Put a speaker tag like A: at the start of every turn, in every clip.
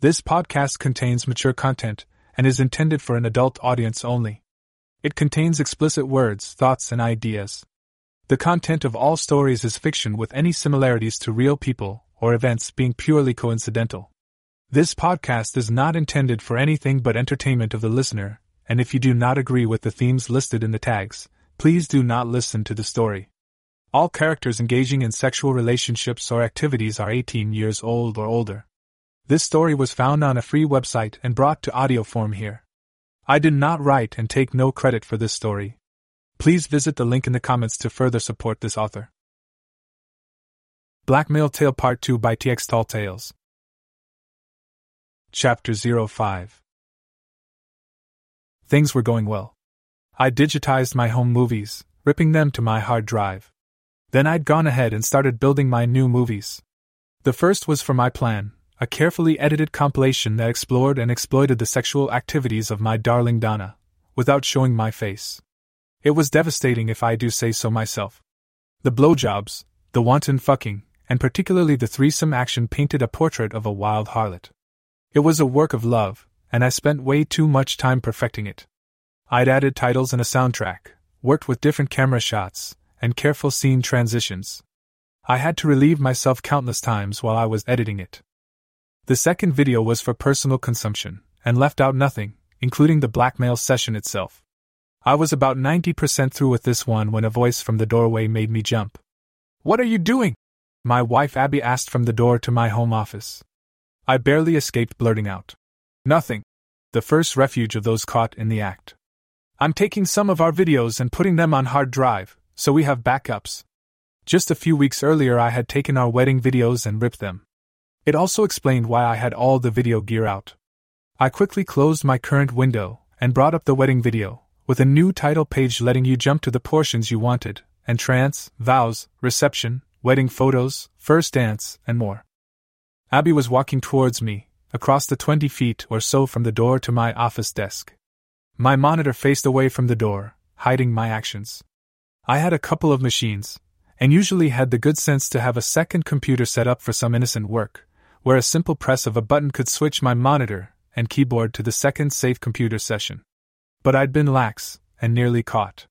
A: This podcast contains mature content and is intended for an adult audience only. It contains explicit words, thoughts, and ideas. The content of all stories is fiction with any similarities to real people or events being purely coincidental. This podcast is not intended for anything but entertainment of the listener, and if you do not agree with the themes listed in the tags, please do not listen to the story. All characters engaging in sexual relationships or activities are 18 years old or older. This story was found on a free website and brought to audio form here. I did not write and take no credit for this story. Please visit the link in the comments to further support this author. Blackmail Tale Part 2 by TX Tall Tales. Chapter 05 Things were going well. I digitized my home movies, ripping them to my hard drive. Then I'd gone ahead and started building my new movies. The first was for my plan, a carefully edited compilation that explored and exploited the sexual activities of my darling Donna, without showing my face. It was devastating if I do say so myself. The blowjobs, the wanton fucking, and particularly the threesome action painted a portrait of a wild harlot. It was a work of love, and I spent way too much time perfecting it. I'd added titles and a soundtrack, worked with different camera shots, and careful scene transitions. I had to relieve myself countless times while I was editing it. The second video was for personal consumption, and left out nothing, including the blackmail session itself. I was about 90% through with this one when a voice from the doorway made me jump. What are you doing? My wife Abby asked from the door to my home office. I barely escaped blurting out. Nothing. The first refuge of those caught in the act. I'm taking some of our videos and putting them on hard drive, so we have backups. Just a few weeks earlier, I had taken our wedding videos and ripped them. It also explained why I had all the video gear out. I quickly closed my current window and brought up the wedding video, with a new title page letting you jump to the portions you wanted entrance, vows, reception, wedding photos, first dance, and more. Abby was walking towards me, across the 20 feet or so from the door to my office desk. My monitor faced away from the door, hiding my actions. I had a couple of machines, and usually had the good sense to have a second computer set up for some innocent work where a simple press of a button could switch my monitor and keyboard to the second safe computer session. But I'd been lax, and nearly caught.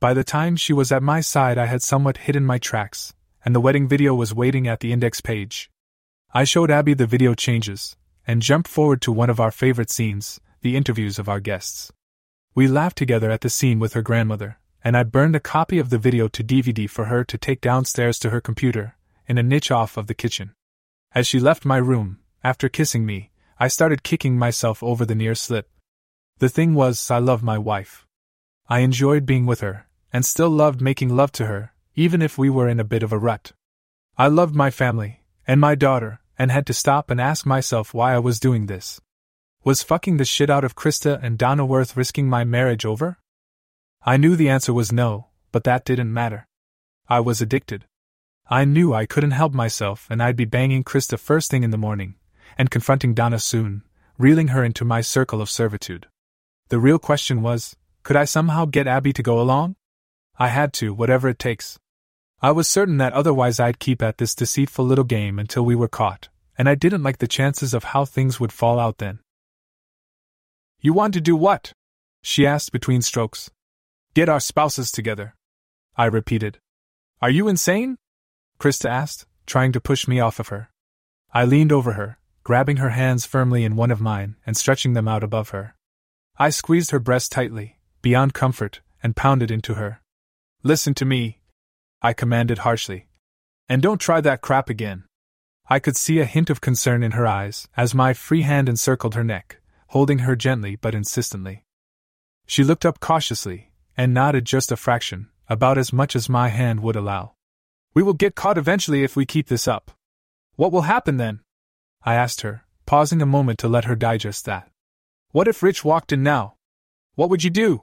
A: By the time she was at my side, I had somewhat hidden my tracks, and the wedding video was waiting at the index page. I showed Abby the video changes, and jumped forward to one of our favorite scenes the interviews of our guests. We laughed together at the scene with her grandmother, and I burned a copy of the video to DVD for her to take downstairs to her computer, in a niche off of the kitchen. As she left my room, after kissing me, I started kicking myself over the near slip. The thing was, I loved my wife. I enjoyed being with her, and still loved making love to her, even if we were in a bit of a rut. I loved my family, and my daughter, and had to stop and ask myself why I was doing this. Was fucking the shit out of Krista and Donna worth risking my marriage over? I knew the answer was no, but that didn't matter. I was addicted. I knew I couldn't help myself and I'd be banging Krista first thing in the morning, and confronting Donna soon, reeling her into my circle of servitude. The real question was could I somehow get Abby to go along? I had to, whatever it takes. I was certain that otherwise I'd keep at this deceitful little game until we were caught, and I didn't like the chances of how things would fall out then. You want to do what? She asked between strokes. Get our spouses together. I repeated. Are you insane? Krista asked, trying to push me off of her. I leaned over her, grabbing her hands firmly in one of mine and stretching them out above her. I squeezed her breast tightly, beyond comfort, and pounded into her. Listen to me, I commanded harshly. And don't try that crap again. I could see a hint of concern in her eyes as my free hand encircled her neck, holding her gently but insistently. She looked up cautiously and nodded just a fraction, about as much as my hand would allow. We will get caught eventually if we keep this up. What will happen then? I asked her, pausing a moment to let her digest that. What if Rich walked in now? What would you do?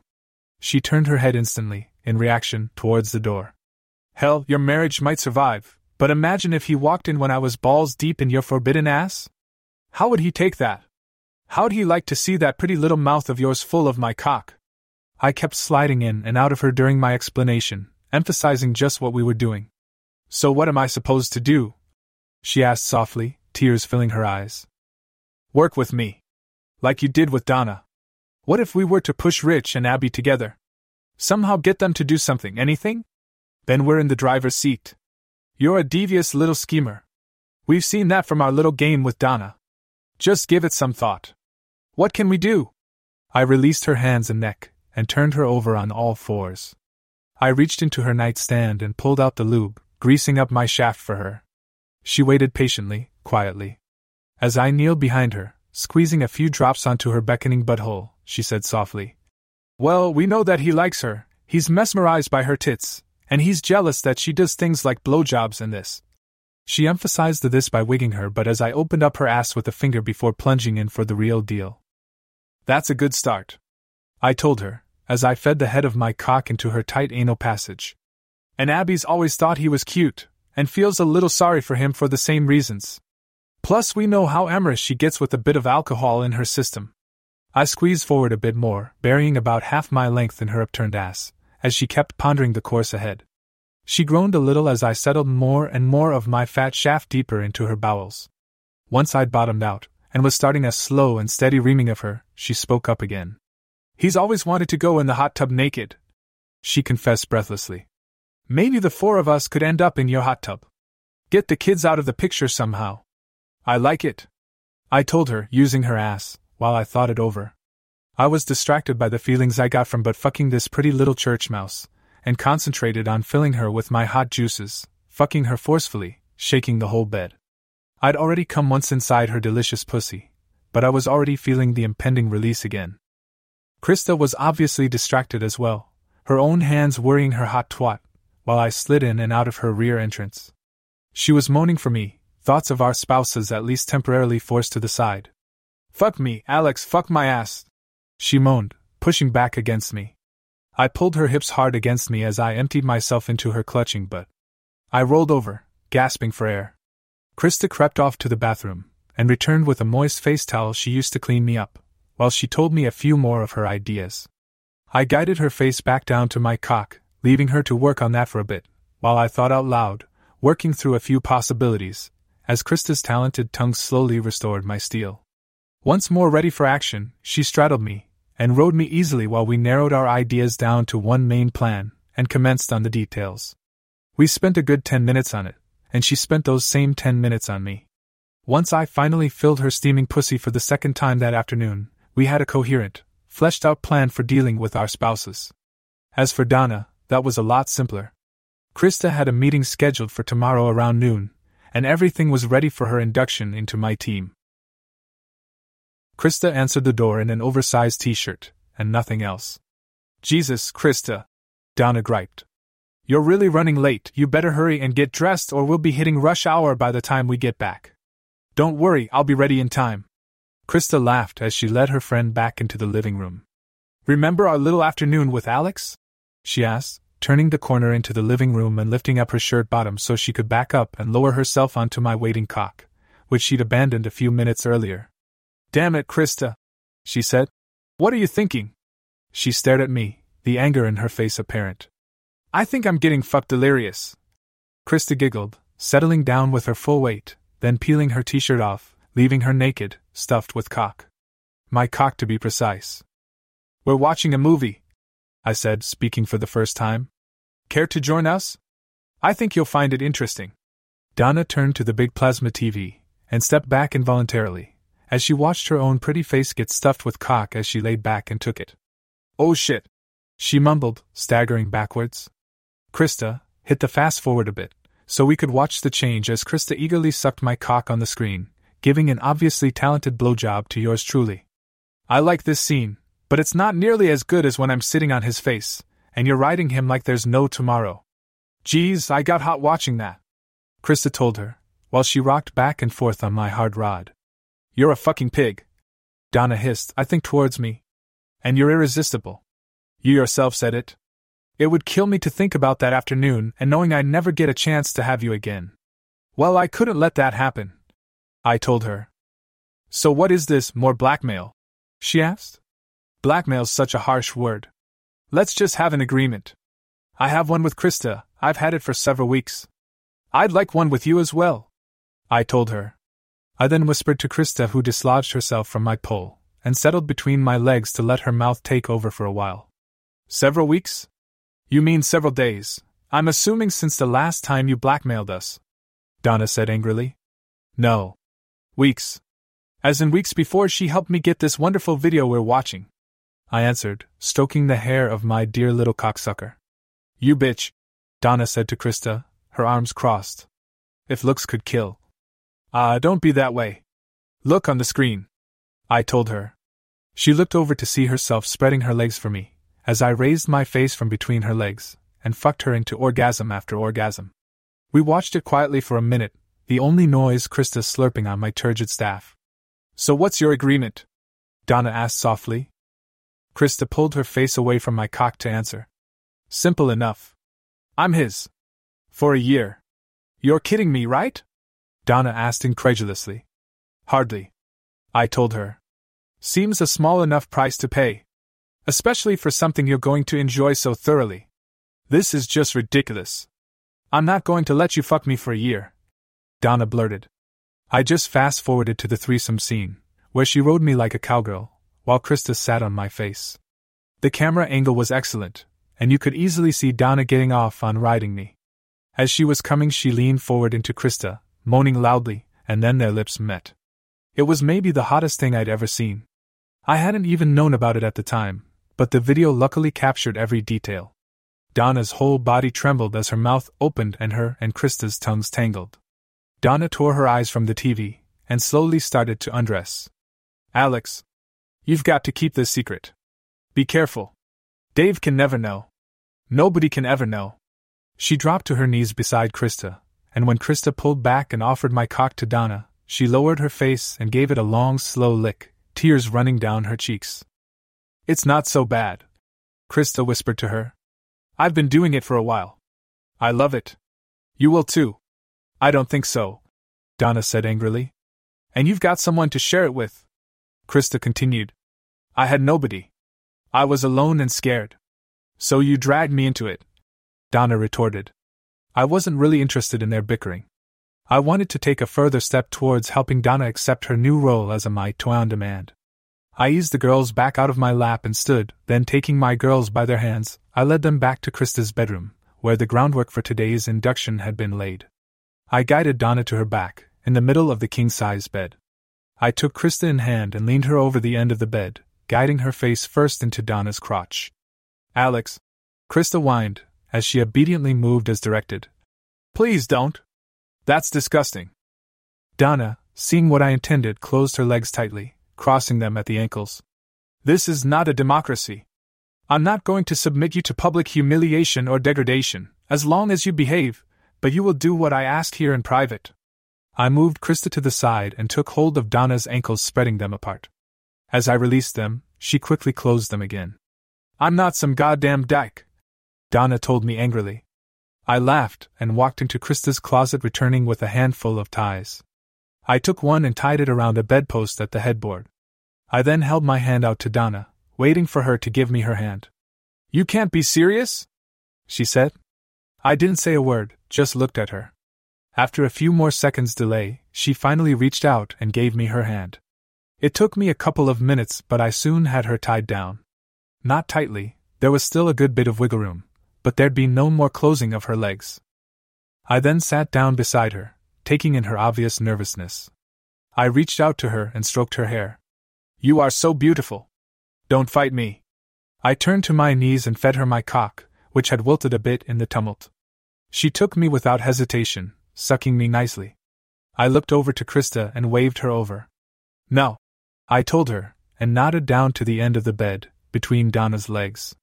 A: She turned her head instantly, in reaction, towards the door. Hell, your marriage might survive, but imagine if he walked in when I was balls deep in your forbidden ass? How would he take that? How'd he like to see that pretty little mouth of yours full of my cock? I kept sliding in and out of her during my explanation, emphasizing just what we were doing. So what am I supposed to do? She asked softly, tears filling her eyes. Work with me. Like you did with Donna. What if we were to push Rich and Abby together? Somehow get them to do something, anything? Then we're in the driver's seat. You're a devious little schemer. We've seen that from our little game with Donna. Just give it some thought. What can we do? I released her hands and neck and turned her over on all fours. I reached into her nightstand and pulled out the lube, greasing up my shaft for her. She waited patiently, quietly. As I kneeled behind her, squeezing a few drops onto her beckoning butthole, she said softly, Well, we know that he likes her, he's mesmerized by her tits, and he's jealous that she does things like blowjobs and this. She emphasized the this by wigging her, but as I opened up her ass with a finger before plunging in for the real deal. That's a good start. I told her, as I fed the head of my cock into her tight anal passage. And Abby's always thought he was cute, and feels a little sorry for him for the same reasons. Plus, we know how amorous she gets with a bit of alcohol in her system. I squeezed forward a bit more, burying about half my length in her upturned ass, as she kept pondering the course ahead. She groaned a little as I settled more and more of my fat shaft deeper into her bowels. Once I'd bottomed out, and was starting a slow and steady reaming of her, she spoke up again. He's always wanted to go in the hot tub naked, she confessed breathlessly. Maybe the four of us could end up in your hot tub. Get the kids out of the picture somehow. I like it. I told her, using her ass, while I thought it over. I was distracted by the feelings I got from but fucking this pretty little church mouse, and concentrated on filling her with my hot juices, fucking her forcefully, shaking the whole bed. I'd already come once inside her delicious pussy, but I was already feeling the impending release again. Krista was obviously distracted as well, her own hands worrying her hot twat, while I slid in and out of her rear entrance. She was moaning for me, thoughts of our spouses at least temporarily forced to the side. Fuck me, Alex, fuck my ass. She moaned, pushing back against me. I pulled her hips hard against me as I emptied myself into her clutching butt. I rolled over, gasping for air. Krista crept off to the bathroom, and returned with a moist face towel she used to clean me up while she told me a few more of her ideas. I guided her face back down to my cock, leaving her to work on that for a bit, while I thought out loud, working through a few possibilities, as Krista's talented tongue slowly restored my steel. Once more ready for action, she straddled me, and rode me easily while we narrowed our ideas down to one main plan, and commenced on the details. We spent a good ten minutes on it, and she spent those same ten minutes on me. Once I finally filled her steaming pussy for the second time that afternoon, we had a coherent, fleshed out plan for dealing with our spouses. As for Donna, that was a lot simpler. Krista had a meeting scheduled for tomorrow around noon, and everything was ready for her induction into my team. Krista answered the door in an oversized t shirt, and nothing else. Jesus, Krista! Donna griped. You're really running late, you better hurry and get dressed, or we'll be hitting rush hour by the time we get back. Don't worry, I'll be ready in time. Krista laughed as she led her friend back into the living room. Remember our little afternoon with Alex? She asked, turning the corner into the living room and lifting up her shirt bottom so she could back up and lower herself onto my waiting cock, which she'd abandoned a few minutes earlier. Damn it, Krista, she said. What are you thinking? She stared at me, the anger in her face apparent. I think I'm getting fucked delirious. Krista giggled, settling down with her full weight, then peeling her t shirt off, leaving her naked, stuffed with cock. My cock, to be precise. We're watching a movie, I said, speaking for the first time. Care to join us? I think you'll find it interesting. Donna turned to the big plasma TV and stepped back involuntarily as she watched her own pretty face get stuffed with cock as she laid back and took it. Oh shit! She mumbled, staggering backwards. Krista, hit the fast forward a bit, so we could watch the change as Krista eagerly sucked my cock on the screen, giving an obviously talented blowjob to yours truly. I like this scene, but it's not nearly as good as when I'm sitting on his face, and you're riding him like there's no tomorrow. Geez, I got hot watching that. Krista told her, while she rocked back and forth on my hard rod. You're a fucking pig. Donna hissed, I think towards me. And you're irresistible. You yourself said it. It would kill me to think about that afternoon and knowing I'd never get a chance to have you again. Well, I couldn't let that happen. I told her. So what is this, more blackmail? She asked. Blackmail's such a harsh word. Let's just have an agreement. I have one with Krista, I've had it for several weeks. I'd like one with you as well. I told her. I then whispered to Krista, who dislodged herself from my pole and settled between my legs to let her mouth take over for a while. Several weeks? You mean several days, I'm assuming since the last time you blackmailed us. Donna said angrily. No. Weeks. As in weeks before she helped me get this wonderful video we're watching. I answered, stroking the hair of my dear little cocksucker. You bitch, Donna said to Krista, her arms crossed. If looks could kill. Ah, uh, don't be that way. Look on the screen. I told her. She looked over to see herself spreading her legs for me, as I raised my face from between her legs, and fucked her into orgasm after orgasm. We watched it quietly for a minute, the only noise Krista slurping on my turgid staff. So what's your agreement? Donna asked softly. Krista pulled her face away from my cock to answer. Simple enough. I'm his. For a year. You're kidding me, right? Donna asked incredulously. Hardly. I told her. Seems a small enough price to pay. Especially for something you're going to enjoy so thoroughly. This is just ridiculous. I'm not going to let you fuck me for a year. Donna blurted. I just fast forwarded to the threesome scene, where she rode me like a cowgirl, while Krista sat on my face. The camera angle was excellent, and you could easily see Donna getting off on riding me. As she was coming, she leaned forward into Krista, moaning loudly, and then their lips met. It was maybe the hottest thing I'd ever seen. I hadn't even known about it at the time, but the video luckily captured every detail. Donna's whole body trembled as her mouth opened and her and Krista's tongues tangled. Donna tore her eyes from the TV and slowly started to undress. Alex, you've got to keep this secret. Be careful. Dave can never know. Nobody can ever know. She dropped to her knees beside Krista, and when Krista pulled back and offered my cock to Donna, she lowered her face and gave it a long, slow lick, tears running down her cheeks. It's not so bad, Krista whispered to her, I've been doing it for a while. I love it. You will too. I don't think so, Donna said angrily. And you've got someone to share it with. Krista continued. I had nobody. I was alone and scared. So you dragged me into it. Donna retorted. I wasn't really interested in their bickering. I wanted to take a further step towards helping Donna accept her new role as a my on demand. I eased the girls back out of my lap and stood, then taking my girls by their hands, I led them back to Krista's bedroom, where the groundwork for today's induction had been laid. I guided Donna to her back, in the middle of the king size bed. I took Krista in hand and leaned her over the end of the bed, guiding her face first into Donna's crotch. Alex, Krista whined, as she obediently moved as directed. Please don't. That's disgusting. Donna, seeing what I intended, closed her legs tightly, crossing them at the ankles. This is not a democracy. I'm not going to submit you to public humiliation or degradation, as long as you behave, but you will do what I ask here in private. I moved Krista to the side and took hold of Donna's ankles, spreading them apart. As I released them, she quickly closed them again. I'm not some goddamn dyke, Donna told me angrily. I laughed and walked into Krista's closet, returning with a handful of ties. I took one and tied it around a bedpost at the headboard. I then held my hand out to Donna, waiting for her to give me her hand. You can't be serious? She said. I didn't say a word, just looked at her. After a few more seconds' delay, she finally reached out and gave me her hand. It took me a couple of minutes, but I soon had her tied down. Not tightly, there was still a good bit of wiggle room, but there'd be no more closing of her legs. I then sat down beside her, taking in her obvious nervousness. I reached out to her and stroked her hair. You are so beautiful. Don't fight me. I turned to my knees and fed her my cock, which had wilted a bit in the tumult. She took me without hesitation, sucking me nicely. I looked over to Krista and waved her over. No. I told her, and nodded down to the end of the bed, between Donna's legs.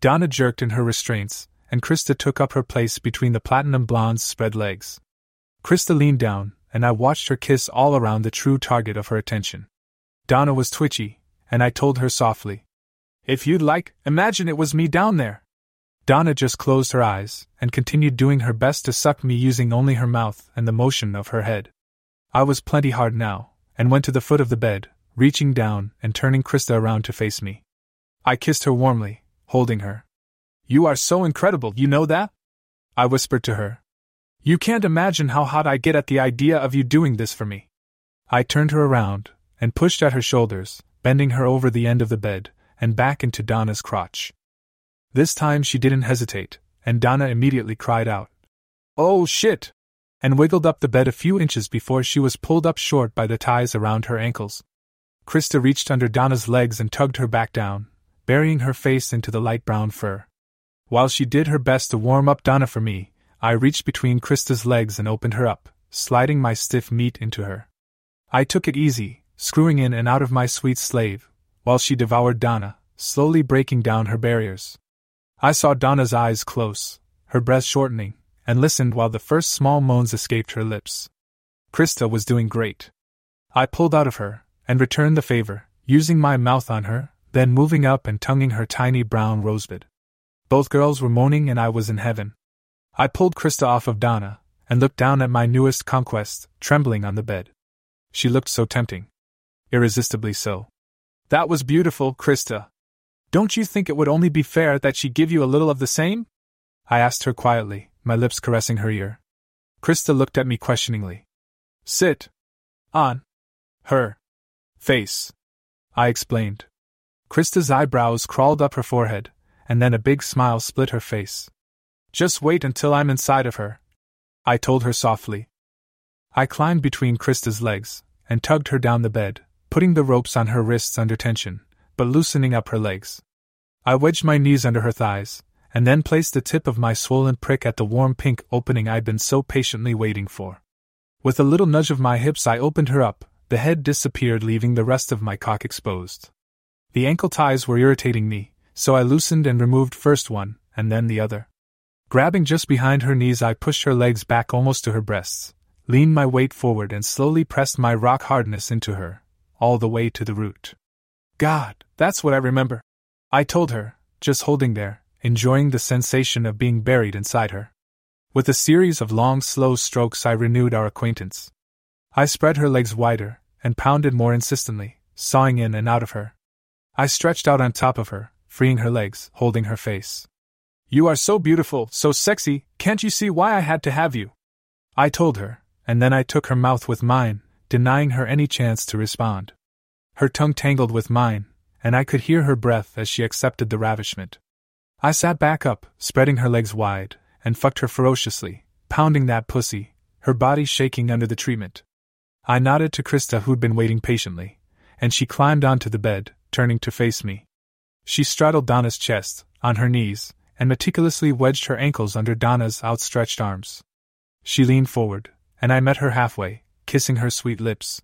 A: Donna jerked in her restraints, and Krista took up her place between the platinum blonde's spread legs. Krista leaned down, and I watched her kiss all around the true target of her attention. Donna was twitchy, and I told her softly, If you'd like, imagine it was me down there. Donna just closed her eyes and continued doing her best to suck me using only her mouth and the motion of her head. I was plenty hard now, and went to the foot of the bed, reaching down and turning Krista around to face me. I kissed her warmly, holding her. You are so incredible, you know that? I whispered to her, you can't imagine how hot I get at the idea of you doing this for me. I turned her around and pushed at her shoulders, bending her over the end of the bed and back into Donna's crotch. This time she didn't hesitate, and Donna immediately cried out, Oh shit! and wiggled up the bed a few inches before she was pulled up short by the ties around her ankles. Krista reached under Donna's legs and tugged her back down, burying her face into the light brown fur. While she did her best to warm up Donna for me, I reached between Krista's legs and opened her up, sliding my stiff meat into her. I took it easy, screwing in and out of my sweet slave, while she devoured Donna, slowly breaking down her barriers. I saw Donna's eyes close, her breath shortening, and listened while the first small moans escaped her lips. Krista was doing great. I pulled out of her, and returned the favor, using my mouth on her, then moving up and tonguing her tiny brown rosebud. Both girls were moaning and I was in heaven. I pulled Krista off of Donna, and looked down at my newest conquest, trembling on the bed. She looked so tempting. Irresistibly so. That was beautiful, Krista, don't you think it would only be fair that she give you a little of the same? I asked her quietly, my lips caressing her ear. Krista looked at me questioningly. Sit. On. Her. Face. I explained. Krista's eyebrows crawled up her forehead, and then a big smile split her face. Just wait until I'm inside of her. I told her softly. I climbed between Krista's legs and tugged her down the bed, putting the ropes on her wrists under tension but loosening up her legs. I wedged my knees under her thighs, and then placed the tip of my swollen prick at the warm pink opening I'd been so patiently waiting for. With a little nudge of my hips, I opened her up, the head disappeared, leaving the rest of my cock exposed. The ankle ties were irritating me, so I loosened and removed first one, and then the other. Grabbing just behind her knees, I pushed her legs back almost to her breasts, leaned my weight forward, and slowly pressed my rock hardness into her, all the way to the root. God, that's what I remember. I told her, just holding there, enjoying the sensation of being buried inside her. With a series of long, slow strokes, I renewed our acquaintance. I spread her legs wider and pounded more insistently, sawing in and out of her. I stretched out on top of her, freeing her legs, holding her face. You are so beautiful, so sexy, can't you see why I had to have you? I told her, and then I took her mouth with mine, denying her any chance to respond. Her tongue tangled with mine, and I could hear her breath as she accepted the ravishment. I sat back up, spreading her legs wide, and fucked her ferociously, pounding that pussy, her body shaking under the treatment. I nodded to Krista, who'd been waiting patiently, and she climbed onto the bed, turning to face me. She straddled Donna's chest, on her knees, and meticulously wedged her ankles under Donna's outstretched arms. She leaned forward, and I met her halfway, kissing her sweet lips.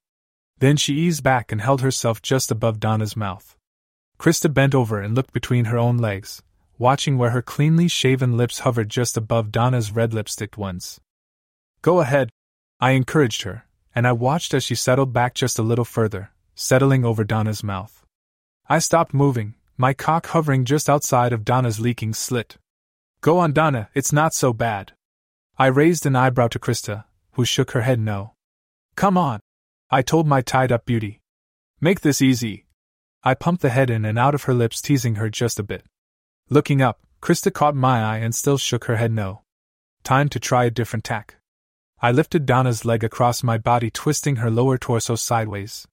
A: Then she eased back and held herself just above Donna's mouth. Krista bent over and looked between her own legs, watching where her cleanly shaven lips hovered just above Donna's red lipsticked ones. Go ahead, I encouraged her, and I watched as she settled back just a little further, settling over Donna's mouth. I stopped moving, my cock hovering just outside of Donna's leaking slit. Go on, Donna, it's not so bad. I raised an eyebrow to Krista, who shook her head no. Come on. I told my tied up beauty. Make this easy. I pumped the head in and out of her lips, teasing her just a bit. Looking up, Krista caught my eye and still shook her head no. Time to try a different tack. I lifted Donna's leg across my body, twisting her lower torso sideways.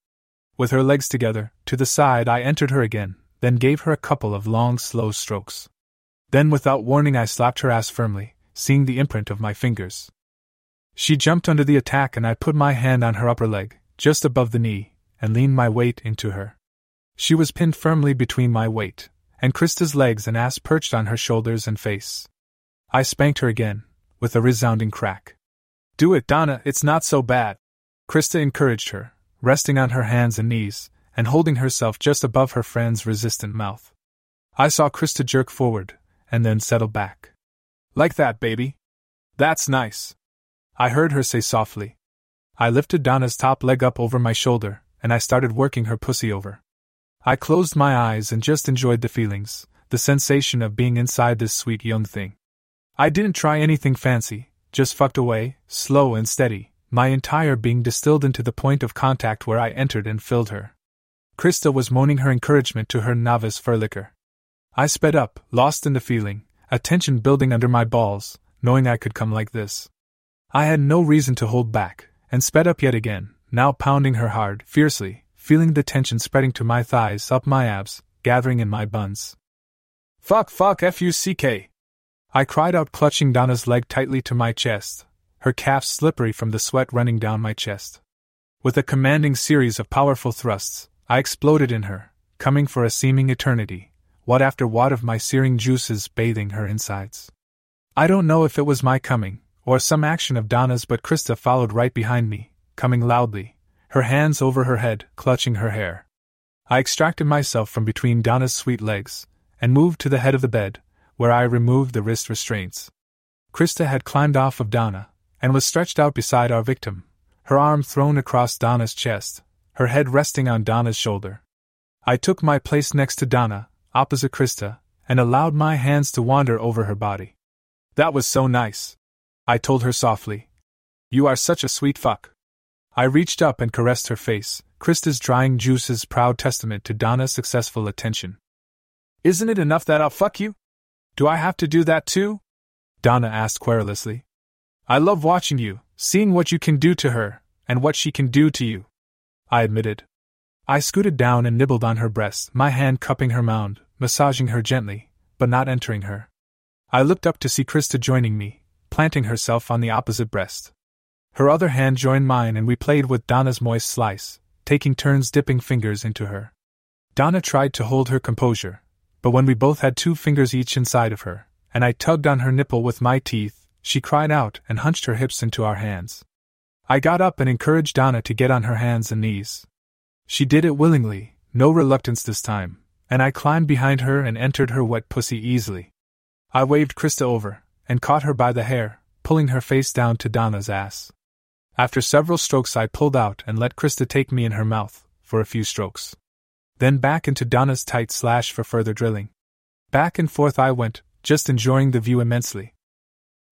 A: With her legs together, to the side, I entered her again, then gave her a couple of long, slow strokes. Then, without warning, I slapped her ass firmly, seeing the imprint of my fingers. She jumped under the attack, and I put my hand on her upper leg, just above the knee, and leaned my weight into her. She was pinned firmly between my weight, and Krista's legs and ass perched on her shoulders and face. I spanked her again, with a resounding crack. Do it, Donna, it's not so bad. Krista encouraged her, resting on her hands and knees, and holding herself just above her friend's resistant mouth. I saw Krista jerk forward, and then settle back. Like that, baby. That's nice. I heard her say softly, I lifted Donna's top leg up over my shoulder, and I started working her pussy over. I closed my eyes and just enjoyed the feelings, the sensation of being inside this sweet young thing. I didn't try anything fancy, just fucked away, slow and steady, my entire being distilled into the point of contact where I entered and filled her. Krista was moaning her encouragement to her novice furlicker. I sped up, lost in the feeling, a tension building under my balls, knowing I could come like this. I had no reason to hold back, and sped up yet again, now pounding her hard, fiercely, feeling the tension spreading to my thighs, up my abs, gathering in my buns. Fuck, fuck, F U C K. I cried out, clutching Donna's leg tightly to my chest, her calf slippery from the sweat running down my chest. With a commanding series of powerful thrusts, I exploded in her, coming for a seeming eternity, what after what of my searing juices bathing her insides. I don't know if it was my coming, or some action of Donna's, but Krista followed right behind me, coming loudly, her hands over her head, clutching her hair. I extracted myself from between Donna's sweet legs, and moved to the head of the bed, where I removed the wrist restraints. Krista had climbed off of Donna, and was stretched out beside our victim, her arm thrown across Donna's chest, her head resting on Donna's shoulder. I took my place next to Donna, opposite Krista, and allowed my hands to wander over her body. That was so nice. I told her softly. You are such a sweet fuck. I reached up and caressed her face, Krista's drying juices proud testament to Donna's successful attention. Isn't it enough that I'll fuck you? Do I have to do that too? Donna asked querulously. I love watching you, seeing what you can do to her, and what she can do to you. I admitted. I scooted down and nibbled on her breast, my hand cupping her mound, massaging her gently, but not entering her. I looked up to see Krista joining me, planting herself on the opposite breast. Her other hand joined mine and we played with Donna's moist slice, taking turns dipping fingers into her. Donna tried to hold her composure, but when we both had two fingers each inside of her, and I tugged on her nipple with my teeth, she cried out and hunched her hips into our hands. I got up and encouraged Donna to get on her hands and knees. She did it willingly, no reluctance this time, and I climbed behind her and entered her wet pussy easily. I waved Krista over, and caught her by the hair, pulling her face down to Donna's ass. After several strokes, I pulled out and let Krista take me in her mouth, for a few strokes. Then back into Donna's tight slash for further drilling. Back and forth I went, just enjoying the view immensely.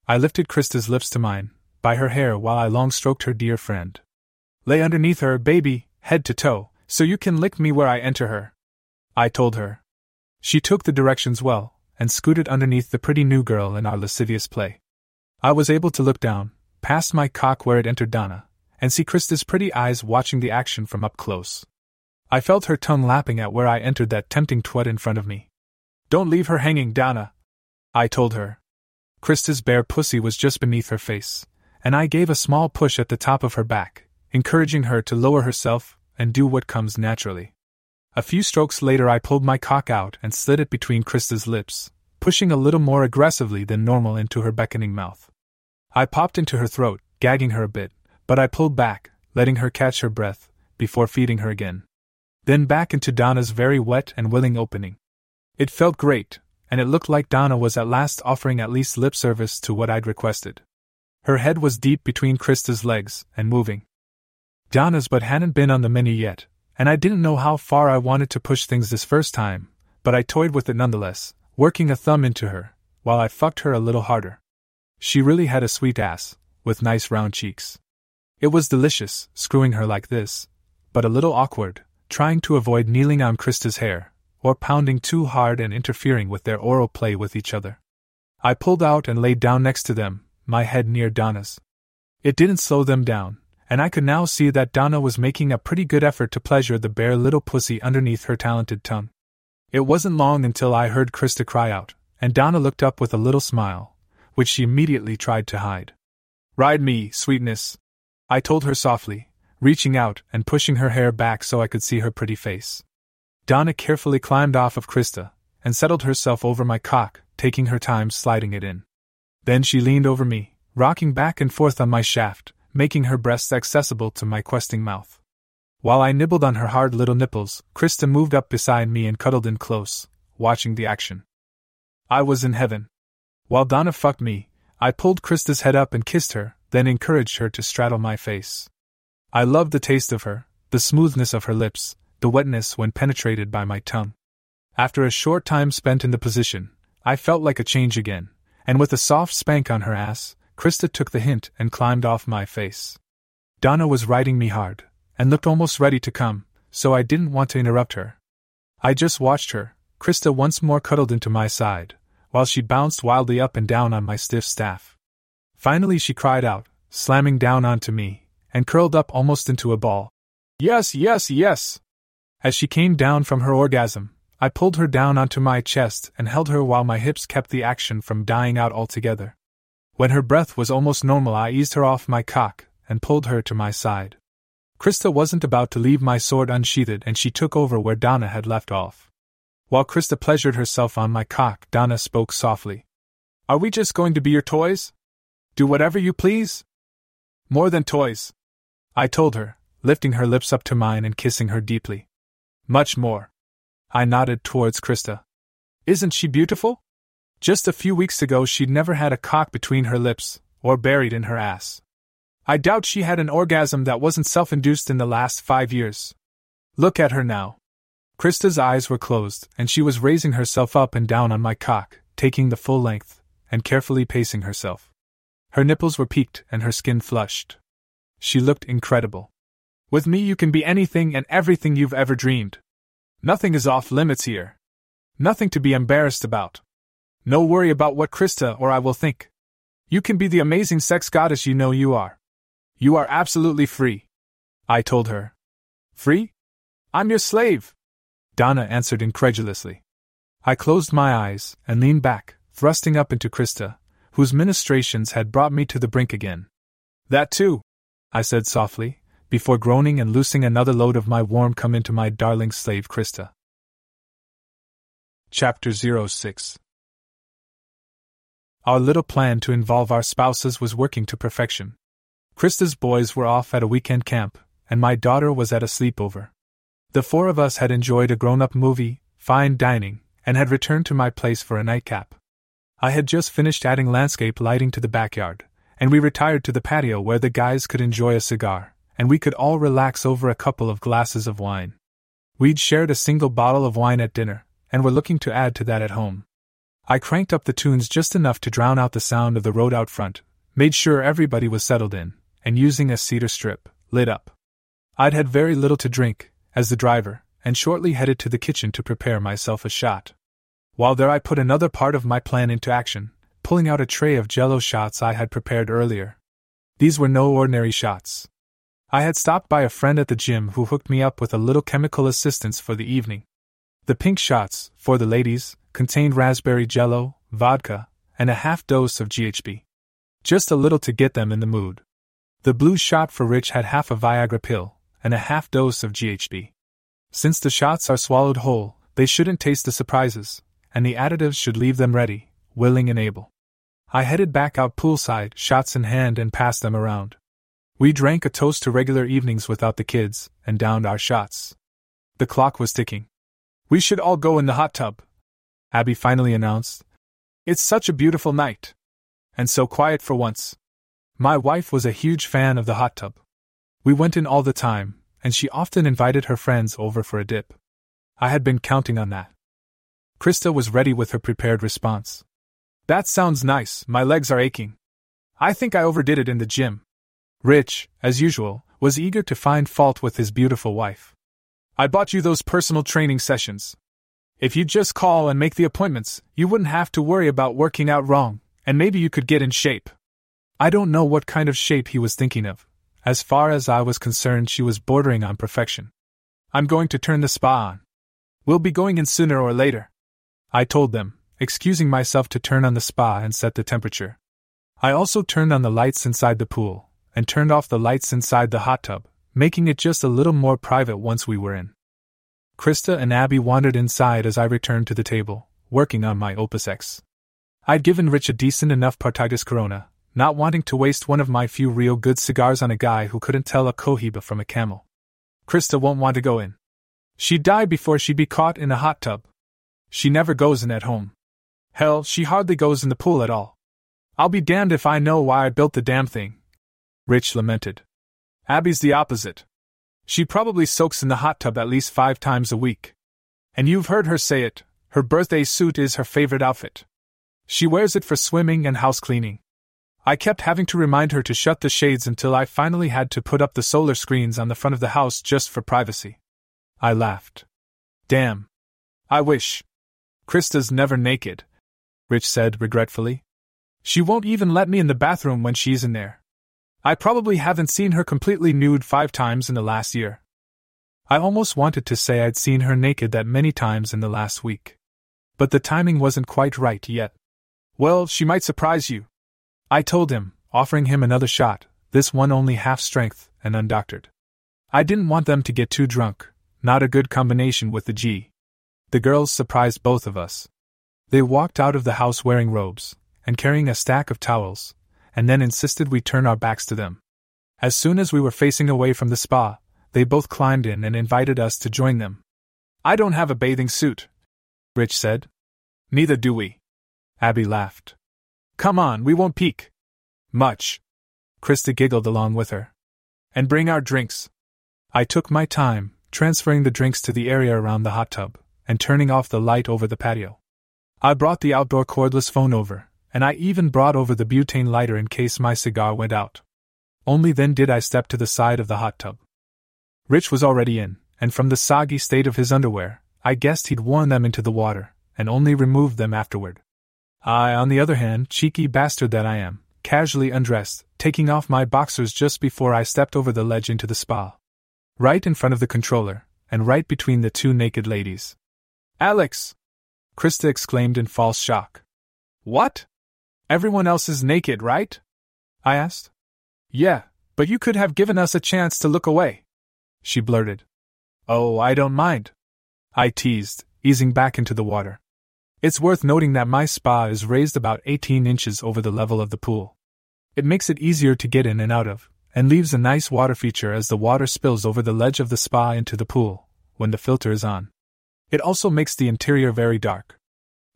A: I lifted Krista's lips to mine, by her hair while I long stroked her dear friend. Lay underneath her, baby, head to toe, so you can lick me where I enter her. I told her. She took the directions well, and scooted underneath the pretty new girl in our lascivious play. I was able to look down, past my cock where it entered Donna, and see Krista's pretty eyes watching the action from up close. I felt her tongue lapping at where I entered that tempting twat in front of me. Don't leave her hanging, Donna. I told her. Krista's bare pussy was just beneath her face, and I gave a small push at the top of her back, encouraging her to lower herself and do what comes naturally. A few strokes later, I pulled my cock out and slid it between Krista's lips, pushing a little more aggressively than normal into her beckoning mouth. I popped into her throat, gagging her a bit, but I pulled back, letting her catch her breath, before feeding her again. Then back into Donna's very wet and willing opening. It felt great, and it looked like Donna was at last offering at least lip service to what I'd requested. Her head was deep between Krista's legs, and moving. Donna's but hadn't been on the mini yet, and I didn't know how far I wanted to push things this first time, but I toyed with it nonetheless, working a thumb into her, while I fucked her a little harder. She really had a sweet ass, with nice round cheeks. It was delicious, screwing her like this, but a little awkward, trying to avoid kneeling on Krista's hair, or pounding too hard and interfering with their oral play with each other. I pulled out and laid down next to them, my head near Donna's. It didn't slow them down, and I could now see that Donna was making a pretty good effort to pleasure the bare little pussy underneath her talented tongue. It wasn't long until I heard Krista cry out, and Donna looked up with a little smile, which she immediately tried to hide. Ride me, sweetness, I told her softly, reaching out and pushing her hair back so I could see her pretty face. Donna carefully climbed off of Krista and settled herself over my cock, taking her time sliding it in. Then she leaned over me, rocking back and forth on my shaft, making her breasts accessible to my questing mouth. While I nibbled on her hard little nipples, Krista moved up beside me and cuddled in close, watching the action. I was in heaven. While Donna fucked me, I pulled Krista's head up and kissed her, then encouraged her to straddle my face. I loved the taste of her, the smoothness of her lips, the wetness when penetrated by my tongue. After a short time spent in the position, I felt like a change again, and with a soft spank on her ass, Krista took the hint and climbed off my face. Donna was riding me hard, and looked almost ready to come, so I didn't want to interrupt her. I just watched her, Krista once more cuddled into my side, while she bounced wildly up and down on my stiff staff. Finally, she cried out, slamming down onto me, and curled up almost into a ball. Yes, yes, yes! As she came down from her orgasm, I pulled her down onto my chest and held her while my hips kept the action from dying out altogether. When her breath was almost normal, I eased her off my cock and pulled her to my side. Krista wasn't about to leave my sword unsheathed, and she took over where Donna had left off. While Krista pleasured herself on my cock, Donna spoke softly. Are we just going to be your toys? Do whatever you please? More than toys. I told her, lifting her lips up to mine and kissing her deeply. Much more. I nodded towards Krista. Isn't she beautiful? Just a few weeks ago, she'd never had a cock between her lips, or buried in her ass. I doubt she had an orgasm that wasn't self induced in the last five years. Look at her now. Krista's eyes were closed, and she was raising herself up and down on my cock, taking the full length, and carefully pacing herself. Her nipples were peaked and her skin flushed. She looked incredible. With me, you can be anything and everything you've ever dreamed. Nothing is off limits here. Nothing to be embarrassed about. No worry about what Krista or I will think. You can be the amazing sex goddess you know you are. You are absolutely free. I told her. Free? I'm your slave. Donna answered incredulously. I closed my eyes and leaned back, thrusting up into Krista, whose ministrations had brought me to the brink again. That too, I said softly, before groaning and loosing another load of my warm come into my darling slave Krista. Chapter 06 Our little plan to involve our spouses was working to perfection. Krista's boys were off at a weekend camp, and my daughter was at a sleepover. The four of us had enjoyed a grown up movie, fine dining, and had returned to my place for a nightcap. I had just finished adding landscape lighting to the backyard, and we retired to the patio where the guys could enjoy a cigar and we could all relax over a couple of glasses of wine. We'd shared a single bottle of wine at dinner, and were looking to add to that at home. I cranked up the tunes just enough to drown out the sound of the road out front, made sure everybody was settled in, and using a cedar strip, lit up. I'd had very little to drink, as the driver, and shortly headed to the kitchen to prepare myself a shot. While there, I put another part of my plan into action, pulling out a tray of jello shots I had prepared earlier. These were no ordinary shots. I had stopped by a friend at the gym who hooked me up with a little chemical assistance for the evening. The pink shots, for the ladies, contained raspberry jello, vodka, and a half dose of GHB. Just a little to get them in the mood. The blue shot for Rich had half a Viagra pill, and a half dose of GHB. Since the shots are swallowed whole, they shouldn't taste the surprises, and the additives should leave them ready, willing and able. I headed back out poolside, shots in hand, and passed them around. We drank a toast to regular evenings without the kids, and downed our shots. The clock was ticking. We should all go in the hot tub, Abby finally announced. It's such a beautiful night. And so quiet for once. My wife was a huge fan of the hot tub. We went in all the time, and she often invited her friends over for a dip. I had been counting on that. Krista was ready with her prepared response. That sounds nice, my legs are aching. I think I overdid it in the gym. Rich, as usual, was eager to find fault with his beautiful wife. I bought you those personal training sessions. If you'd just call and make the appointments, you wouldn't have to worry about working out wrong, and maybe you could get in shape. I don't know what kind of shape he was thinking of. As far as I was concerned, she was bordering on perfection. I'm going to turn the spa on. We'll be going in sooner or later. I told them, excusing myself to turn on the spa and set the temperature. I also turned on the lights inside the pool, and turned off the lights inside the hot tub, making it just a little more private once we were in. Krista and Abby wandered inside as I returned to the table, working on my Opus X. I'd given Rich a decent enough Partagas Corona, not wanting to waste one of my few real good cigars on a guy who couldn't tell a Cohiba from a camel. Krista won't want to go in. She'd die before she'd be caught in a hot tub. She never goes in at home. Hell, she hardly goes in the pool at all. I'll be damned if I know why I built the damn thing, Rich lamented. Abby's the opposite. She probably soaks in the hot tub at least five times a week. And you've heard her say it her birthday suit is her favorite outfit. She wears it for swimming and house cleaning. I kept having to remind her to shut the shades until I finally had to put up the solar screens on the front of the house just for privacy. I laughed. Damn. I wish. Krista's never naked, Rich said regretfully. She won't even let me in the bathroom when she's in there. I probably haven't seen her completely nude five times in the last year. I almost wanted to say I'd seen her naked that many times in the last week. But the timing wasn't quite right yet. Well, she might surprise you. I told him, offering him another shot, this one only half strength and undoctored. I didn't want them to get too drunk, not a good combination with the G. The girls surprised both of us. They walked out of the house wearing robes and carrying a stack of towels, and then insisted we turn our backs to them. As soon as we were facing away from the spa, they both climbed in and invited us to join them. I don't have a bathing suit, Rich said. Neither do we. Abby laughed. Come on, we won't peek. Much. Krista giggled along with her. And bring our drinks. I took my time, transferring the drinks to the area around the hot tub, and turning off the light over the patio. I brought the outdoor cordless phone over, and I even brought over the butane lighter in case my cigar went out. Only then did I step to the side of the hot tub. Rich was already in, and from the soggy state of his underwear, I guessed he'd worn them into the water, and only removed them afterward. I, on the other hand, cheeky bastard that I am, casually undressed, taking off my boxers just before I stepped over the ledge into the spa. Right in front of the controller, and right between the two naked ladies. Alex! Krista exclaimed in false shock. What? Everyone else is naked, right? I asked. Yeah, but you could have given us a chance to look away. She blurted. Oh, I don't mind. I teased, easing back into the water. It's worth noting that my spa is raised about 18 inches over the level of the pool. It makes it easier to get in and out of, and leaves a nice water feature as the water spills over the ledge of the spa into the pool, when the filter is on. It also makes the interior very dark.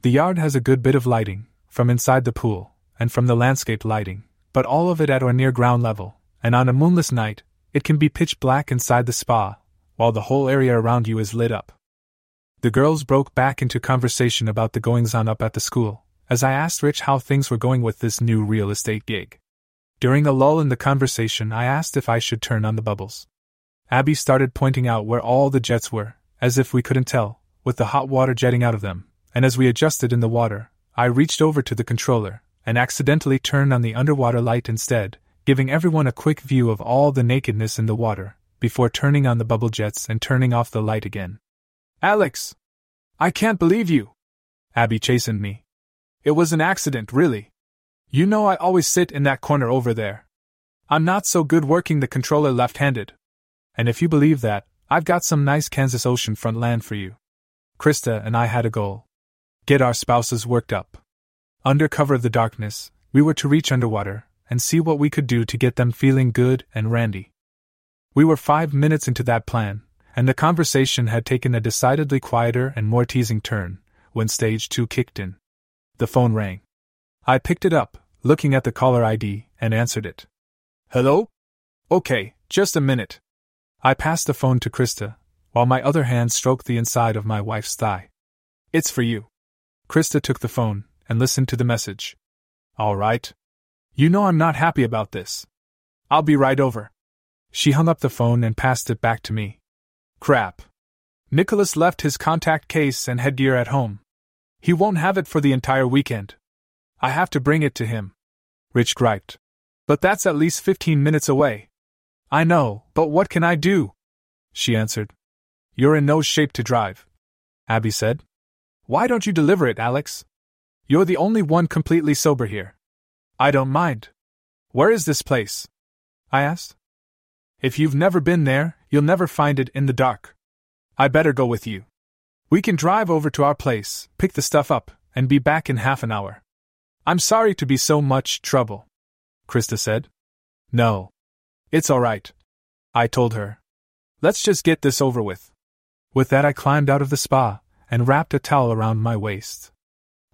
A: The yard has a good bit of lighting, from inside the pool, and from the landscape lighting, but all of it at or near ground level, and on a moonless night, it can be pitch black inside the spa, while the whole area around you is lit up. The girls broke back into conversation about the goings on up at the school, as I asked Rich how things were going with this new real estate gig. During a lull in the conversation, I asked if I should turn on the bubbles. Abby started pointing out where all the jets were, as if we couldn't tell, with the hot water jetting out of them, and as we adjusted in the water, I reached over to the controller and accidentally turned on the underwater light instead, giving everyone a quick view of all the nakedness in the water, before turning on the bubble jets and turning off the light again. Alex! I can't believe you! Abby chastened me. It was an accident, really. You know I always sit in that corner over there. I'm not so good working the controller left handed. And if you believe that, I've got some nice Kansas Ocean front land for you. Krista and I had a goal get our spouses worked up. Under cover of the darkness, we were to reach underwater and see what we could do to get them feeling good and randy. We were five minutes into that plan, and the conversation had taken a decidedly quieter and more teasing turn when stage two kicked in. The phone rang. I picked it up, looking at the caller ID, and answered it. Hello? Okay, just a minute. I passed the phone to Krista, while my other hand stroked the inside of my wife's thigh. It's for you. Krista took the phone and listened to the message. All right. You know I'm not happy about this. I'll be right over. She hung up the phone and passed it back to me. Crap. Nicholas left his contact case and headgear at home. He won't have it for the entire weekend. I have to bring it to him. Rich griped. But that's at least 15 minutes away. I know, but what can I do? She answered. You're in no shape to drive. Abby said. Why don't you deliver it, Alex? You're the only one completely sober here. I don't mind. Where is this place? I asked. If you've never been there, you'll never find it in the dark. I better go with you. We can drive over to our place, pick the stuff up, and be back in half an hour. I'm sorry to be so much trouble. Krista said. No. It's all right. I told her. Let's just get this over with. With that, I climbed out of the spa, and wrapped a towel around my waist.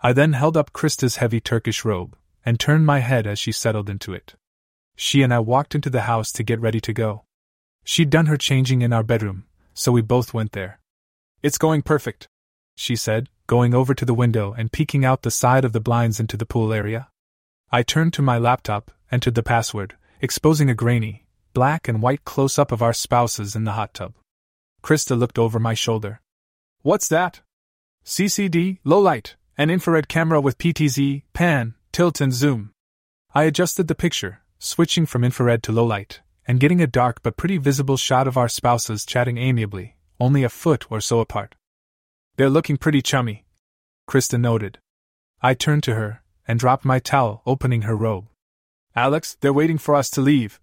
A: I then held up Krista's heavy Turkish robe and turned my head as she settled into it. She and I walked into the house to get ready to go. She'd done her changing in our bedroom, so we both went there. It's going perfect, she said, going over to the window and peeking out the side of the blinds into the pool area. I turned to my laptop, entered the password, exposing a grainy, black and white close up of our spouses in the hot tub. Krista looked over my shoulder. What's that? CCD, low light, an infrared camera with PTZ, pan, tilt, and zoom. I adjusted the picture, switching from infrared to low light, and getting a dark but pretty visible shot of our spouses chatting amiably, only a foot or so apart. They're looking pretty chummy, Krista noted. I turned to her and dropped my towel, opening her robe. Alex, they're waiting for us to leave.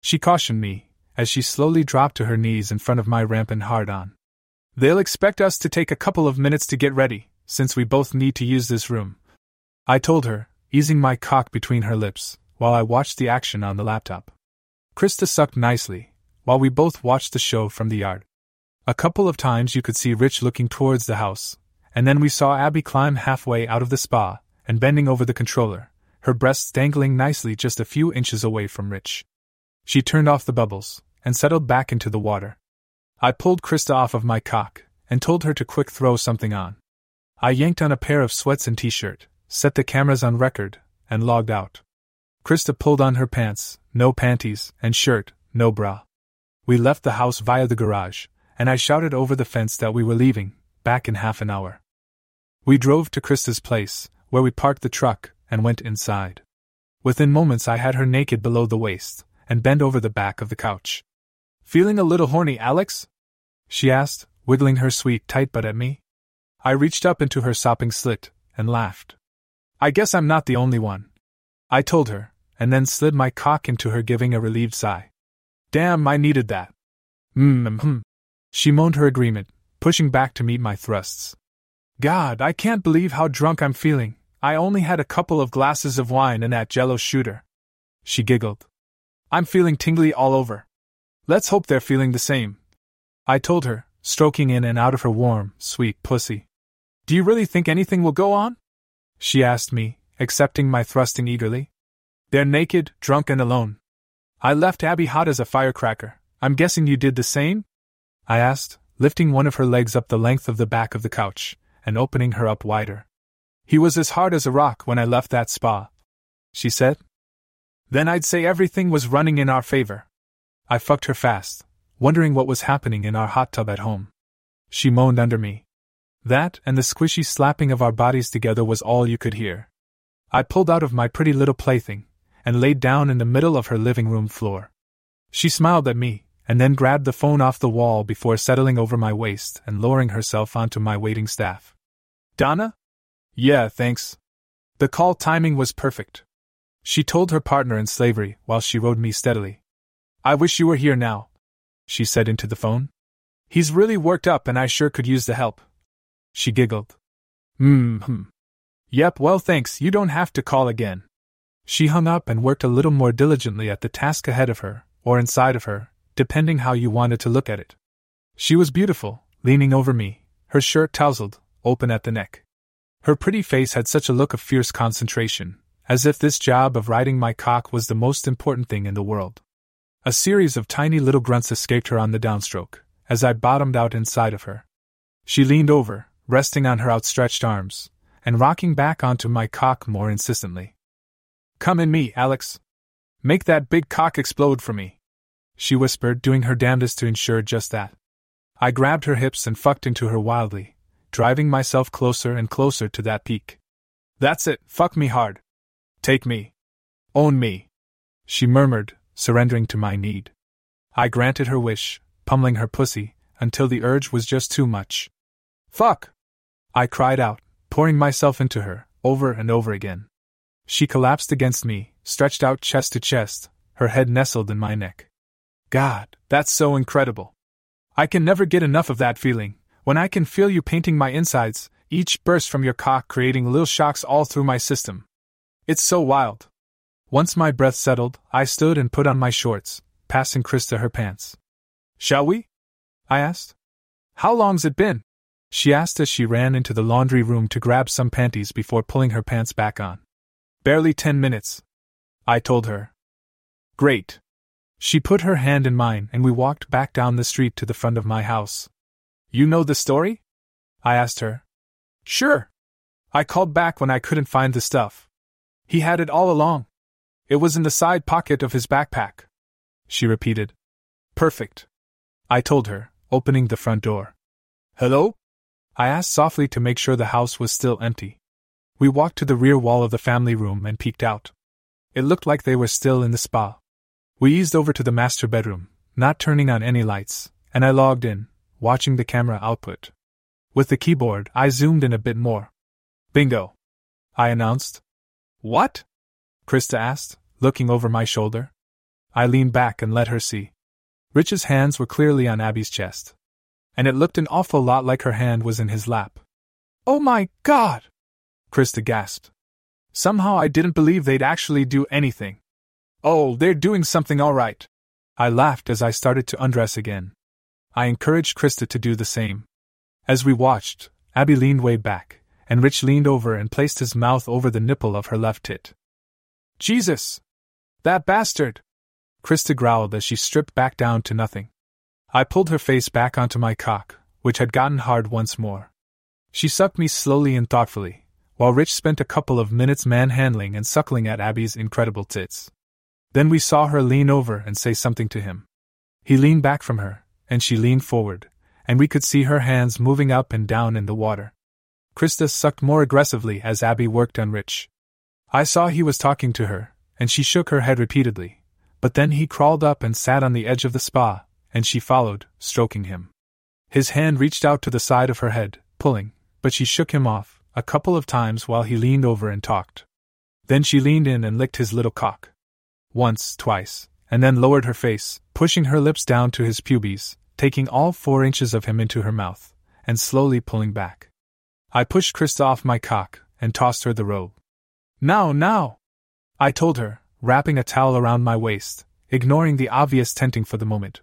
A: She cautioned me as she slowly dropped to her knees in front of my rampant hard on. They'll expect us to take a couple of minutes to get ready, since we both need to use this room. I told her, easing my cock between her lips, while I watched the action on the laptop. Krista sucked nicely, while we both watched the show from the yard. A couple of times you could see Rich looking towards the house, and then we saw Abby climb halfway out of the spa and bending over the controller, her breasts dangling nicely just a few inches away from Rich. She turned off the bubbles and settled back into the water. I pulled Krista off of my cock and told her to quick throw something on. I yanked on a pair of sweats and t shirt, set the cameras on record, and logged out. Krista pulled on her pants, no panties, and shirt, no bra. We left the house via the garage, and I shouted over the fence that we were leaving, back in half an hour. We drove to Krista's place, where we parked the truck, and went inside. Within moments, I had her naked below the waist, and bent over the back of the couch. Feeling a little horny, Alex? She asked, wiggling her sweet tight butt at me. I reached up into her sopping slit, and laughed. I guess I'm not the only one. I told her, and then slid my cock into her, giving a relieved sigh. Damn, I needed that. Mmm. She moaned her agreement, pushing back to meet my thrusts. God, I can't believe how drunk I'm feeling. I only had a couple of glasses of wine and that jello shooter. She giggled. I'm feeling tingly all over. Let's hope they're feeling the same. I told her, stroking in and out of her warm, sweet pussy. Do you really think anything will go on? She asked me, accepting my thrusting eagerly. They're naked, drunk, and alone. I left Abby hot as a firecracker. I'm guessing you did the same? I asked, lifting one of her legs up the length of the back of the couch and opening her up wider. He was as hard as a rock when I left that spa, she said. Then I'd say everything was running in our favor. I fucked her fast, wondering what was happening in our hot tub at home. She moaned under me. That and the squishy slapping of our bodies together was all you could hear. I pulled out of my pretty little plaything and laid down in the middle of her living room floor. She smiled at me, and then grabbed the phone off the wall before settling over my waist and lowering herself onto my waiting staff. Donna? Yeah, thanks. The call timing was perfect. She told her partner in slavery while she rode me steadily. I wish you were here now, she said into the phone. He's really worked up and I sure could use the help. She giggled. Hmm. hmm. Yep, well, thanks, you don't have to call again. She hung up and worked a little more diligently at the task ahead of her, or inside of her, depending how you wanted to look at it. She was beautiful, leaning over me, her shirt tousled, open at the neck. Her pretty face had such a look of fierce concentration, as if this job of riding my cock was the most important thing in the world. A series of tiny little grunts escaped her on the downstroke, as I bottomed out inside of her. She leaned over, resting on her outstretched arms, and rocking back onto my cock more insistently. Come in me, Alex. Make that big cock explode for me she whispered, doing her damnedest to ensure just that. I grabbed her hips and fucked into her wildly, driving myself closer and closer to that peak. That's it, fuck me hard. Take me. Own me. She murmured, surrendering to my need. I granted her wish, pummeling her pussy, until the urge was just too much. Fuck! I cried out, pouring myself into her, over and over again. She collapsed against me, stretched out chest to chest, her head nestled in my neck. God, that's so incredible. I can never get enough of that feeling, when I can feel you painting my insides, each burst from your cock creating little shocks all through my system. It's so wild. Once my breath settled, I stood and put on my shorts, passing Krista her pants. Shall we? I asked. How long's it been? She asked as she ran into the laundry room to grab some panties before pulling her pants back on. Barely ten minutes. I told her. Great. She put her hand in mine and we walked back down the street to the front of my house. You know the story? I asked her. Sure. I called back when I couldn't find the stuff. He had it all along. It was in the side pocket of his backpack. She repeated. Perfect. I told her, opening the front door. Hello? I asked softly to make sure the house was still empty. We walked to the rear wall of the family room and peeked out. It looked like they were still in the spa. We eased over to the master bedroom, not turning on any lights, and I logged in, watching the camera output. With the keyboard, I zoomed in a bit more. Bingo! I announced. What? Krista asked, looking over my shoulder. I leaned back and let her see. Rich's hands were clearly on Abby's chest. And it looked an awful lot like her hand was in his lap. Oh my god! Krista gasped. Somehow I didn't believe they'd actually do anything. Oh, they're doing something all right. I laughed as I started to undress again. I encouraged Krista to do the same. As we watched, Abby leaned way back, and Rich leaned over and placed his mouth over the nipple of her left tit. Jesus! That bastard! Krista growled as she stripped back down to nothing. I pulled her face back onto my cock, which had gotten hard once more. She sucked me slowly and thoughtfully, while Rich spent a couple of minutes manhandling and suckling at Abby's incredible tits. Then we saw her lean over and say something to him. He leaned back from her, and she leaned forward, and we could see her hands moving up and down in the water. Krista sucked more aggressively as Abby worked on Rich. I saw he was talking to her, and she shook her head repeatedly, but then he crawled up and sat on the edge of the spa, and she followed, stroking him. His hand reached out to the side of her head, pulling, but she shook him off, a couple of times while he leaned over and talked. Then she leaned in and licked his little cock. Once, twice, and then lowered her face, pushing her lips down to his pubes, taking all four inches of him into her mouth, and slowly pulling back. I pushed Krista off my cock and tossed her the robe. Now, now! I told her, wrapping a towel around my waist, ignoring the obvious tenting for the moment.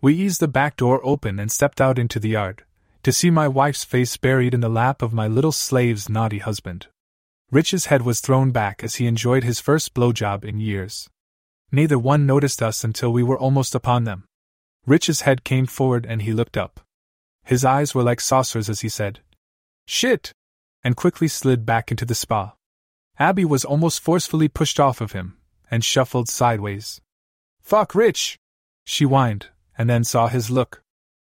A: We eased the back door open and stepped out into the yard, to see my wife's face buried in the lap of my little slave's naughty husband. Rich's head was thrown back as he enjoyed his first blowjob in years. Neither one noticed us until we were almost upon them. Rich's head came forward and he looked up. His eyes were like saucers as he said, Shit! and quickly slid back into the spa. Abby was almost forcefully pushed off of him, and shuffled sideways. Fuck Rich! She whined, and then saw his look.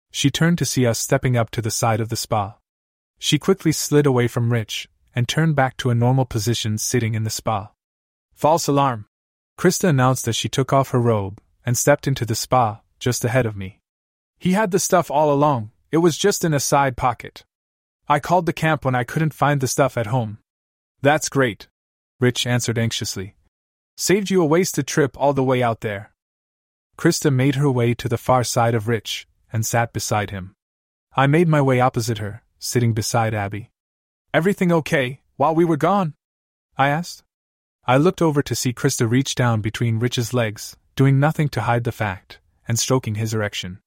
A: She turned to see us stepping up to the side of the spa. She quickly slid away from Rich, and turned back to a normal position sitting in the spa. False alarm! Krista announced as she took off her robe and stepped into the spa, just ahead of me. He had the stuff all along, it was just in a side pocket. I called the camp when I couldn't find the stuff at home. That's great, Rich answered anxiously. Saved you a wasted trip all the way out there. Krista made her way to the far side of Rich and sat beside him. I made my way opposite her, sitting beside Abby. Everything okay while we were gone? I asked. I looked over to see Krista reach down between Rich's legs, doing nothing to hide the fact, and stroking his erection.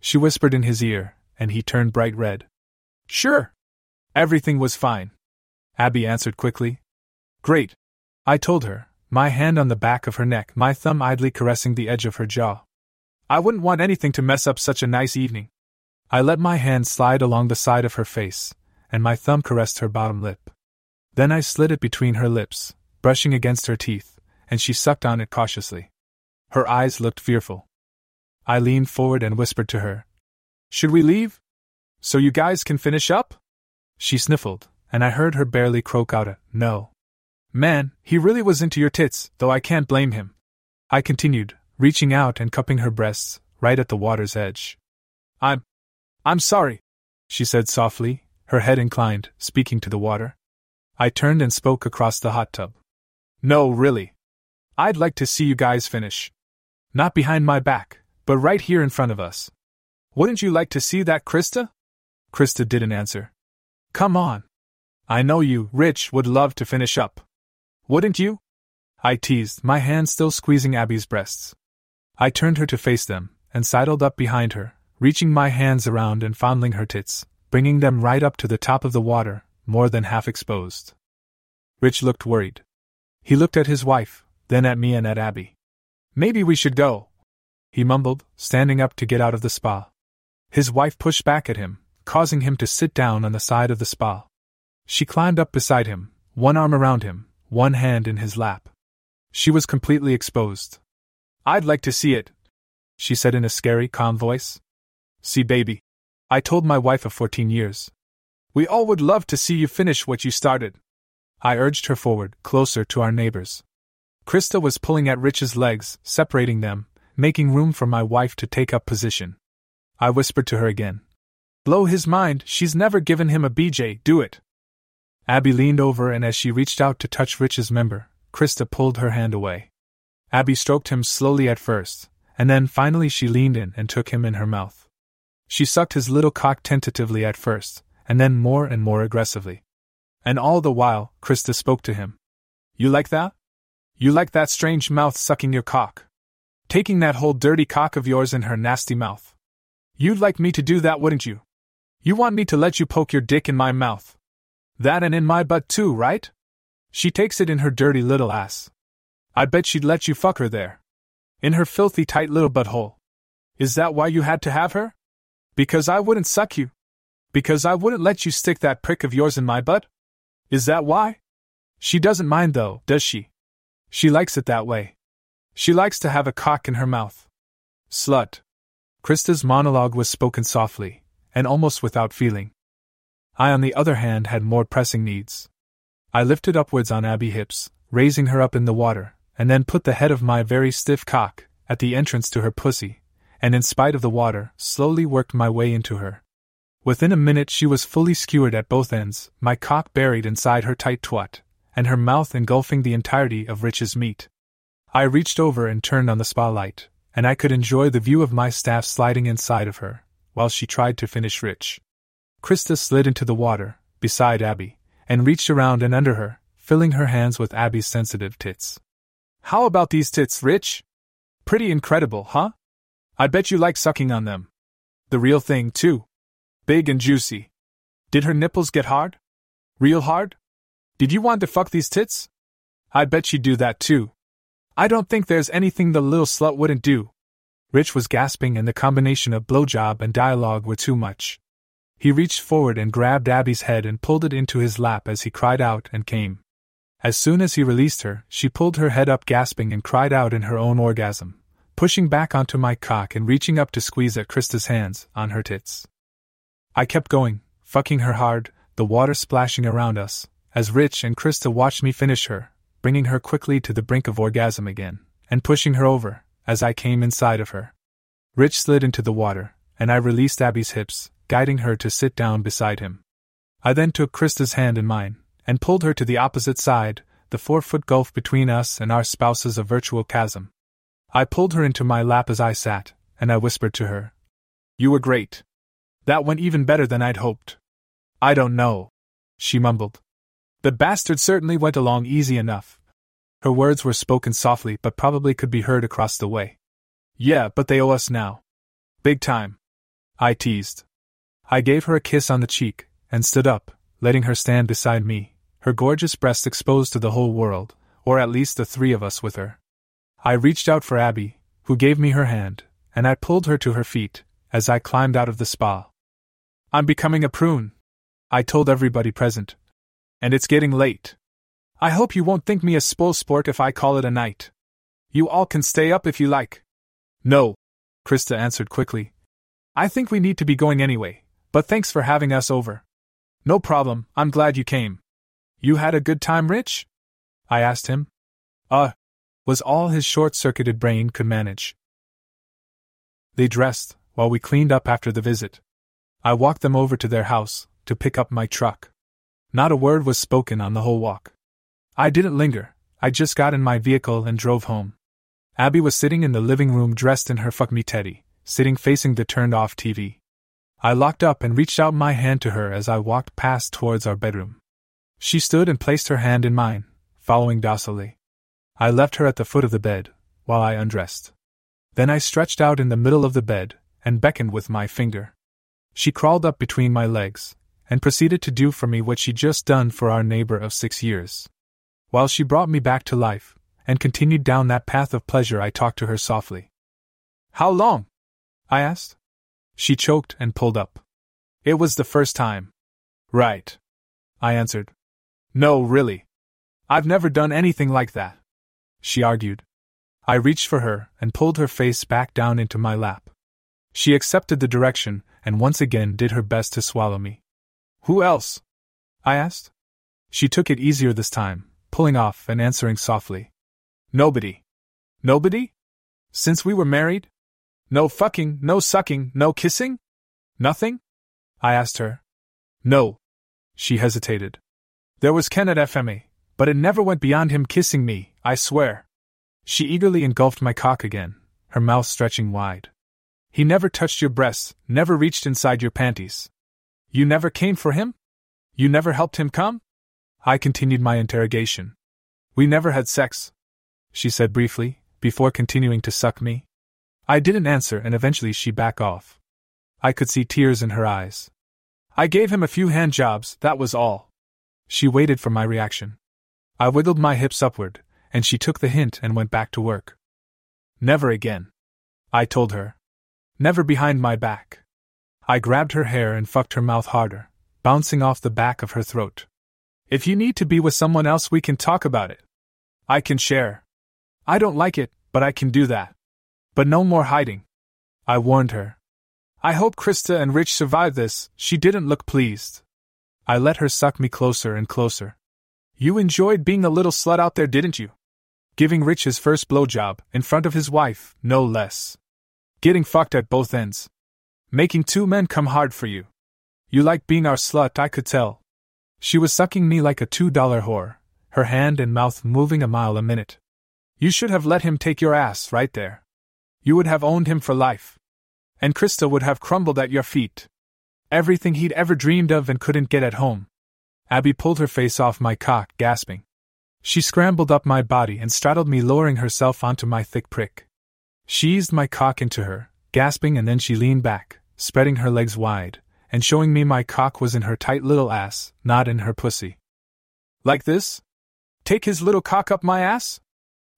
A: She whispered in his ear, and he turned bright red. Sure. Everything was fine. Abby answered quickly. Great. I told her, my hand on the back of her neck, my thumb idly caressing the edge of her jaw. I wouldn't want anything to mess up such a nice evening. I let my hand slide along the side of her face, and my thumb caressed her bottom lip. Then I slid it between her lips, brushing against her teeth, and she sucked on it cautiously. Her eyes looked fearful. I leaned forward and whispered to her, Should we leave? So you guys can finish up? She sniffled, and I heard her barely croak out a no. Man, he really was into your tits, though I can't blame him. I continued, reaching out and cupping her breasts, right at the water's edge. I'm. I'm sorry, she said softly, her head inclined, speaking to the water. I turned and spoke across the hot tub. No, really. I'd like to see you guys finish. Not behind my back, but right here in front of us. Wouldn't you like to see that, Krista? Krista didn't answer. Come on. I know you, Rich, would love to finish up. Wouldn't you? I teased, my hand still squeezing Abby's breasts. I turned her to face them, and sidled up behind her, reaching my hands around and fondling her tits, bringing them right up to the top of the water, more than half exposed. Rich looked worried. He looked at his wife, then at me and at Abby. Maybe we should go, he mumbled, standing up to get out of the spa. His wife pushed back at him, causing him to sit down on the side of the spa. She climbed up beside him, one arm around him, one hand in his lap. She was completely exposed. I'd like to see it, she said in a scary, calm voice. See, baby. I told my wife of 14 years. We all would love to see you finish what you started. I urged her forward, closer to our neighbors. Krista was pulling at Rich's legs, separating them, making room for my wife to take up position. I whispered to her again. Blow his mind, she's never given him a BJ, do it. Abby leaned over and as she reached out to touch Rich's member, Krista pulled her hand away. Abby stroked him slowly at first, and then finally she leaned in and took him in her mouth. She sucked his little cock tentatively at first, and then more and more aggressively. And all the while, Krista spoke to him. You like that? You like that strange mouth sucking your cock? Taking that whole dirty cock of yours in her nasty mouth. You'd like me to do that, wouldn't you? You want me to let you poke your dick in my mouth? That and in my butt too, right? She takes it in her dirty little ass. I bet she'd let you fuck her there. In her filthy tight little butthole. Is that why you had to have her? Because I wouldn't suck you. Because I wouldn't let you stick that prick of yours in my butt? Is that why? She doesn't mind though, does she? She likes it that way. She likes to have a cock in her mouth. Slut. Krista's monologue was spoken softly, and almost without feeling. I, on the other hand, had more pressing needs. I lifted upwards on Abby hips, raising her up in the water, and then put the head of my very stiff cock at the entrance to her pussy, and in spite of the water, slowly worked my way into her. Within a minute she was fully skewered at both ends, my cock buried inside her tight twat, and her mouth engulfing the entirety of Rich's meat. I reached over and turned on the spotlight, and I could enjoy the view of my staff sliding inside of her, while she tried to finish Rich. Krista slid into the water, beside Abby, and reached around and under her, filling her hands with Abby's sensitive tits. How about these tits, Rich? Pretty incredible, huh? I bet you like sucking on them. The real thing, too. Big and juicy. Did her nipples get hard? Real hard? Did you want to fuck these tits? I bet she'd do that too. I don't think there's anything the little slut wouldn't do. Rich was gasping, and the combination of blowjob and dialogue were too much. He reached forward and grabbed Abby's head and pulled it into his lap as he cried out and came. As soon as he released her, she pulled her head up, gasping, and cried out in her own orgasm, pushing back onto my cock and reaching up to squeeze at Krista's hands on her tits. I kept going, fucking her hard, the water splashing around us, as Rich and Krista watched me finish her, bringing her quickly to the brink of orgasm again, and pushing her over, as I came inside of her. Rich slid into the water, and I released Abby's hips, guiding her to sit down beside him. I then took Krista's hand in mine, and pulled her to the opposite side, the four foot gulf between us and our spouses a virtual chasm. I pulled her into my lap as I sat, and I whispered to her, You were great. That went even better than I'd hoped. I don't know, she mumbled. The bastard certainly went along easy enough. Her words were spoken softly but probably could be heard across the way. Yeah, but they owe us now. Big time. I teased. I gave her a kiss on the cheek, and stood up, letting her stand beside me, her gorgeous breast exposed to the whole world, or at least the three of us with her. I reached out for Abby, who gave me her hand, and I pulled her to her feet, as I climbed out of the spa. I'm becoming a prune, I told everybody present. And it's getting late. I hope you won't think me a sport if I call it a night. You all can stay up if you like. No, Krista answered quickly. I think we need to be going anyway. But thanks for having us over. No problem, I'm glad you came. You had a good time, Rich? I asked him. Uh, was all his short circuited brain could manage. They dressed, while we cleaned up after the visit. I walked them over to their house, to pick up my truck. Not a word was spoken on the whole walk. I didn't linger, I just got in my vehicle and drove home. Abby was sitting in the living room dressed in her fuck me teddy, sitting facing the turned off TV. I locked up and reached out my hand to her as I walked past towards our bedroom. She stood and placed her hand in mine, following docilely. I left her at the foot of the bed, while I undressed. Then I stretched out in the middle of the bed, and beckoned with my finger. She crawled up between my legs, and proceeded to do for me what she'd just done for our neighbor of six years. While she brought me back to life, and continued down that path of pleasure, I talked to her softly. How long? I asked. She choked and pulled up. It was the first time. Right. I answered. No, really. I've never done anything like that. She argued. I reached for her and pulled her face back down into my lap. She accepted the direction and once again did her best to swallow me. Who else? I asked. She took it easier this time, pulling off and answering softly. Nobody. Nobody? Since we were married? No fucking, no sucking, no kissing? Nothing? I asked her. No. She hesitated. There was Ken at but it never went beyond him kissing me, I swear. She eagerly engulfed my cock again, her mouth stretching wide. He never touched your breasts, never reached inside your panties. You never came for him? You never helped him come? I continued my interrogation. We never had sex, she said briefly, before continuing to suck me. I didn't answer, and eventually she back off. I could see tears in her eyes. I gave him a few hand jobs, that was all. She waited for my reaction. I wiggled my hips upward, and she took the hint and went back to work. Never again. I told her. Never behind my back. I grabbed her hair and fucked her mouth harder, bouncing off the back of her throat. If you need to be with someone else, we can talk about it. I can share. I don't like it, but I can do that. But no more hiding. I warned her. I hope Krista and Rich survive this, she didn't look pleased. I let her suck me closer and closer. You enjoyed being a little slut out there, didn't you? Giving Rich his first blowjob, in front of his wife, no less. Getting fucked at both ends. Making two men come hard for you. You like being our slut, I could tell. She was sucking me like a two dollar whore, her hand and mouth moving a mile a minute. You should have let him take your ass right there. You would have owned him for life. And Krista would have crumbled at your feet. Everything he'd ever dreamed of and couldn't get at home. Abby pulled her face off my cock, gasping. She scrambled up my body and straddled me, lowering herself onto my thick prick. She eased my cock into her, gasping, and then she leaned back, spreading her legs wide, and showing me my cock was in her tight little ass, not in her pussy. Like this? Take his little cock up my ass?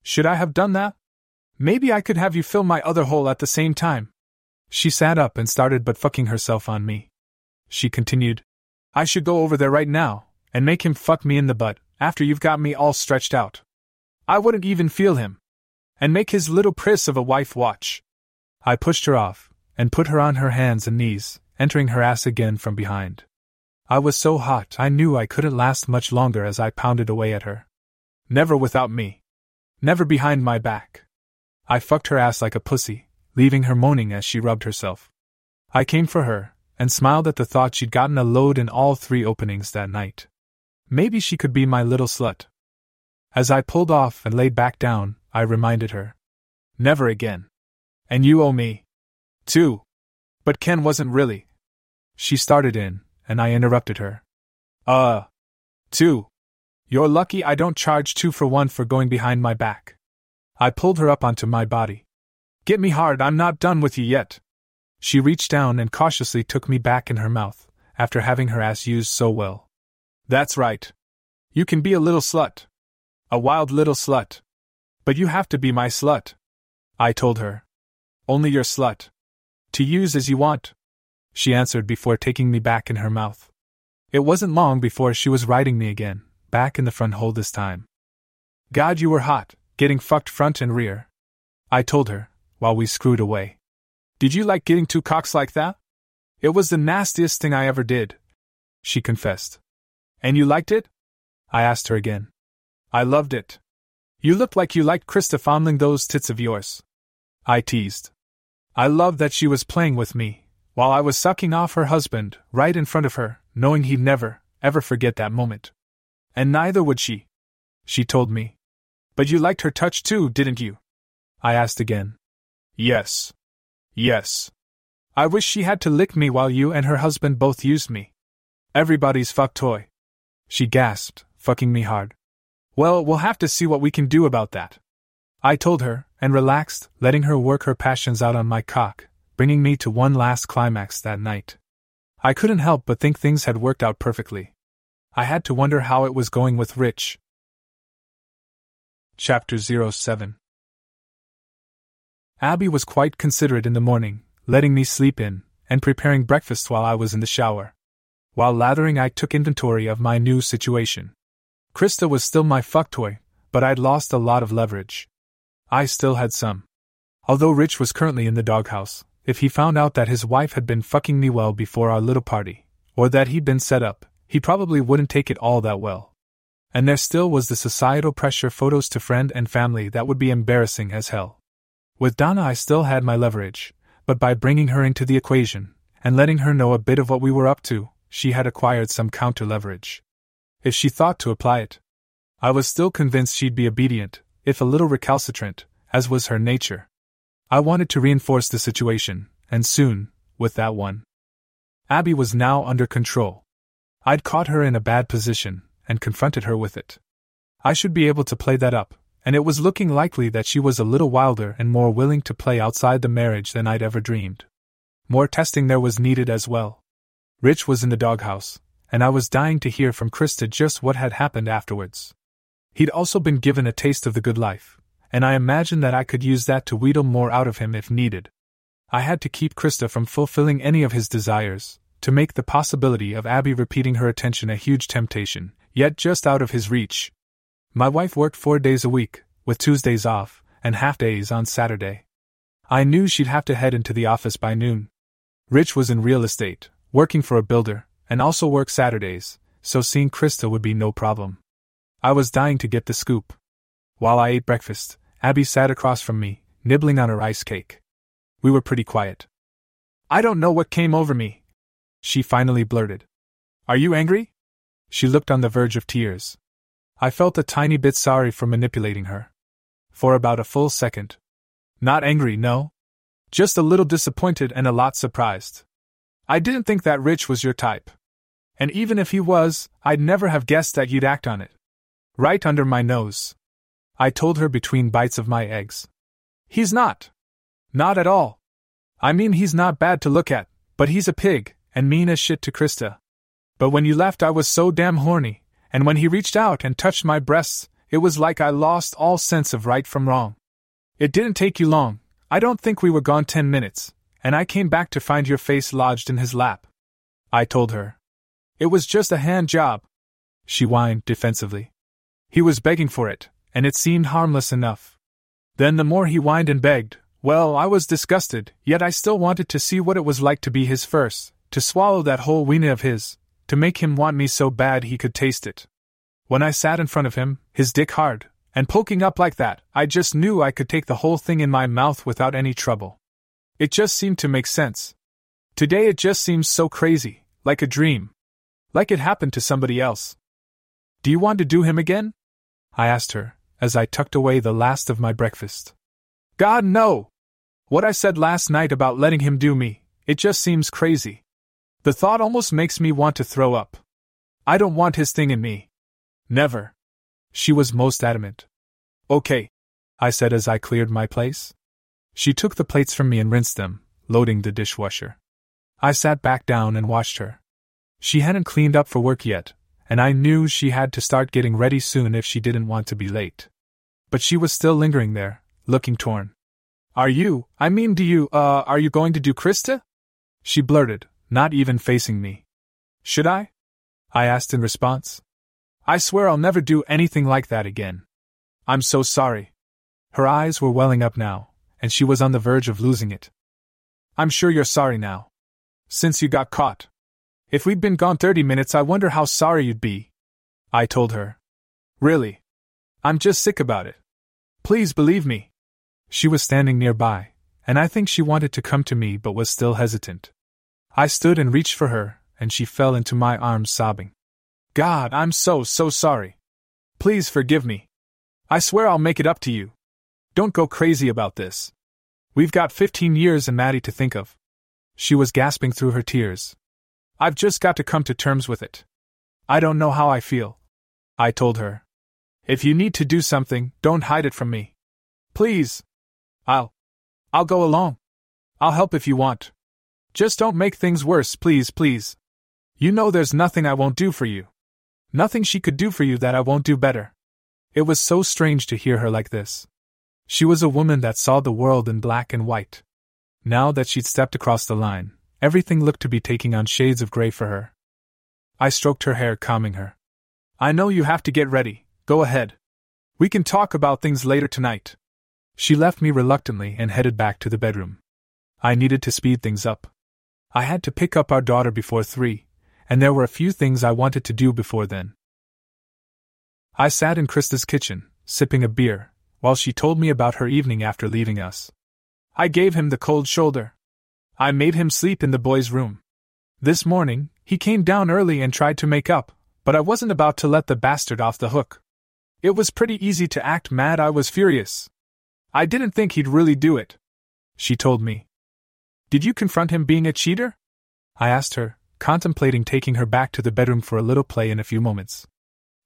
A: Should I have done that? Maybe I could have you fill my other hole at the same time. She sat up and started but fucking herself on me. She continued, I should go over there right now, and make him fuck me in the butt, after you've got me all stretched out. I wouldn't even feel him and make his little priss of a wife watch. I pushed her off, and put her on her hands and knees, entering her ass again from behind. I was so hot I knew I couldn't last much longer as I pounded away at her. Never without me. Never behind my back. I fucked her ass like a pussy, leaving her moaning as she rubbed herself. I came for her, and smiled at the thought she'd gotten a load in all three openings that night. Maybe she could be my little slut. As I pulled off and laid back down, I reminded her. Never again. And you owe me. Two. But Ken wasn't really. She started in, and I interrupted her. Uh. Two. You're lucky I don't charge two for one for going behind my back. I pulled her up onto my body. Get me hard, I'm not done with you yet. She reached down and cautiously took me back in her mouth, after having her ass used so well. That's right. You can be a little slut. A wild little slut. But you have to be my slut. I told her. Only your slut. To use as you want. She answered before taking me back in her mouth. It wasn't long before she was riding me again, back in the front hole this time. God, you were hot, getting fucked front and rear. I told her, while we screwed away. Did you like getting two cocks like that? It was the nastiest thing I ever did. She confessed. And you liked it? I asked her again. I loved it. You looked like you liked Krista fondling those tits of yours. I teased. I loved that she was playing with me, while I was sucking off her husband, right in front of her, knowing he'd never, ever forget that moment. And neither would she. She told me. But you liked her touch too, didn't you? I asked again. Yes. Yes. I wish she had to lick me while you and her husband both used me. Everybody's fuck toy. She gasped, fucking me hard. Well, we'll have to see what we can do about that. I told her, and relaxed, letting her work her passions out on my cock, bringing me to one last climax that night. I couldn't help but think things had worked out perfectly. I had to wonder how it was going with Rich. Chapter 07 Abby was quite considerate in the morning, letting me sleep in, and preparing breakfast while I was in the shower. While lathering, I took inventory of my new situation. Krista was still my fuck toy, but I'd lost a lot of leverage. I still had some. Although Rich was currently in the doghouse, if he found out that his wife had been fucking me well before our little party, or that he'd been set up, he probably wouldn't take it all that well. And there still was the societal pressure photos to friend and family that would be embarrassing as hell. With Donna, I still had my leverage, but by bringing her into the equation, and letting her know a bit of what we were up to, she had acquired some counter leverage. If she thought to apply it, I was still convinced she'd be obedient, if a little recalcitrant, as was her nature. I wanted to reinforce the situation, and soon, with that one. Abby was now under control. I'd caught her in a bad position, and confronted her with it. I should be able to play that up, and it was looking likely that she was a little wilder and more willing to play outside the marriage than I'd ever dreamed. More testing there was needed as well. Rich was in the doghouse, and I was dying to hear from Krista just what had happened afterwards. He'd also been given a taste of the good life, and I imagined that I could use that to wheedle more out of him if needed. I had to keep Krista from fulfilling any of his desires, to make the possibility of Abby repeating her attention a huge temptation, yet just out of his reach. My wife worked four days a week, with Tuesdays off, and half days on Saturday. I knew she'd have to head into the office by noon. Rich was in real estate, working for a builder, and also worked Saturdays, so seeing Krista would be no problem. I was dying to get the scoop. While I ate breakfast, Abby sat across from me, nibbling on her ice cake. We were pretty quiet. I don't know what came over me. She finally blurted. Are you angry? She looked on the verge of tears. I felt a tiny bit sorry for manipulating her. For about a full second. Not angry, no. Just a little disappointed and a lot surprised. I didn't think that Rich was your type. And even if he was, I'd never have guessed that you'd act on it. Right under my nose. I told her between bites of my eggs. He's not. Not at all. I mean, he's not bad to look at, but he's a pig, and mean as shit to Krista. But when you left, I was so damn horny, and when he reached out and touched my breasts, it was like I lost all sense of right from wrong. It didn't take you long, I don't think we were gone ten minutes, and I came back to find your face lodged in his lap. I told her. It was just a hand job. She whined defensively. He was begging for it, and it seemed harmless enough. Then the more he whined and begged, well, I was disgusted, yet I still wanted to see what it was like to be his first, to swallow that whole weenie of his, to make him want me so bad he could taste it. When I sat in front of him, his dick hard, and poking up like that, I just knew I could take the whole thing in my mouth without any trouble. It just seemed to make sense. Today it just seems so crazy, like a dream. Like it happened to somebody else. Do you want to do him again? I asked her, as I tucked away the last of my breakfast. God, no! What I said last night about letting him do me, it just seems crazy. The thought almost makes me want to throw up. I don't want his thing in me. Never. She was most adamant. Okay, I said as I cleared my place. She took the plates from me and rinsed them, loading the dishwasher. I sat back down and watched her. She hadn't cleaned up for work yet, and I knew she had to start getting ready soon if she didn't want to be late. But she was still lingering there, looking torn. Are you, I mean, do you, uh, are you going to do Krista? She blurted, not even facing me. Should I? I asked in response. I swear I'll never do anything like that again. I'm so sorry. Her eyes were welling up now, and she was on the verge of losing it. I'm sure you're sorry now. Since you got caught. If we'd been gone 30 minutes, I wonder how sorry you'd be. I told her. Really? I'm just sick about it. Please believe me. She was standing nearby, and I think she wanted to come to me but was still hesitant. I stood and reached for her, and she fell into my arms sobbing. God, I'm so, so sorry. Please forgive me. I swear I'll make it up to you. Don't go crazy about this. We've got 15 years and Maddie to think of. She was gasping through her tears. I've just got to come to terms with it. I don't know how I feel. I told her. If you need to do something, don't hide it from me. Please. I'll. I'll go along. I'll help if you want. Just don't make things worse, please, please. You know there's nothing I won't do for you. Nothing she could do for you that I won't do better. It was so strange to hear her like this. She was a woman that saw the world in black and white. Now that she'd stepped across the line, everything looked to be taking on shades of gray for her. I stroked her hair, calming her. I know you have to get ready, go ahead. We can talk about things later tonight. She left me reluctantly and headed back to the bedroom. I needed to speed things up. I had to pick up our daughter before three, and there were a few things I wanted to do before then. I sat in Krista's kitchen, sipping a beer, while she told me about her evening after leaving us. I gave him the cold shoulder. I made him sleep in the boys' room. This morning, he came down early and tried to make up, but I wasn't about to let the bastard off the hook. It was pretty easy to act mad, I was furious. I didn't think he'd really do it. She told me. Did you confront him being a cheater? I asked her, contemplating taking her back to the bedroom for a little play in a few moments.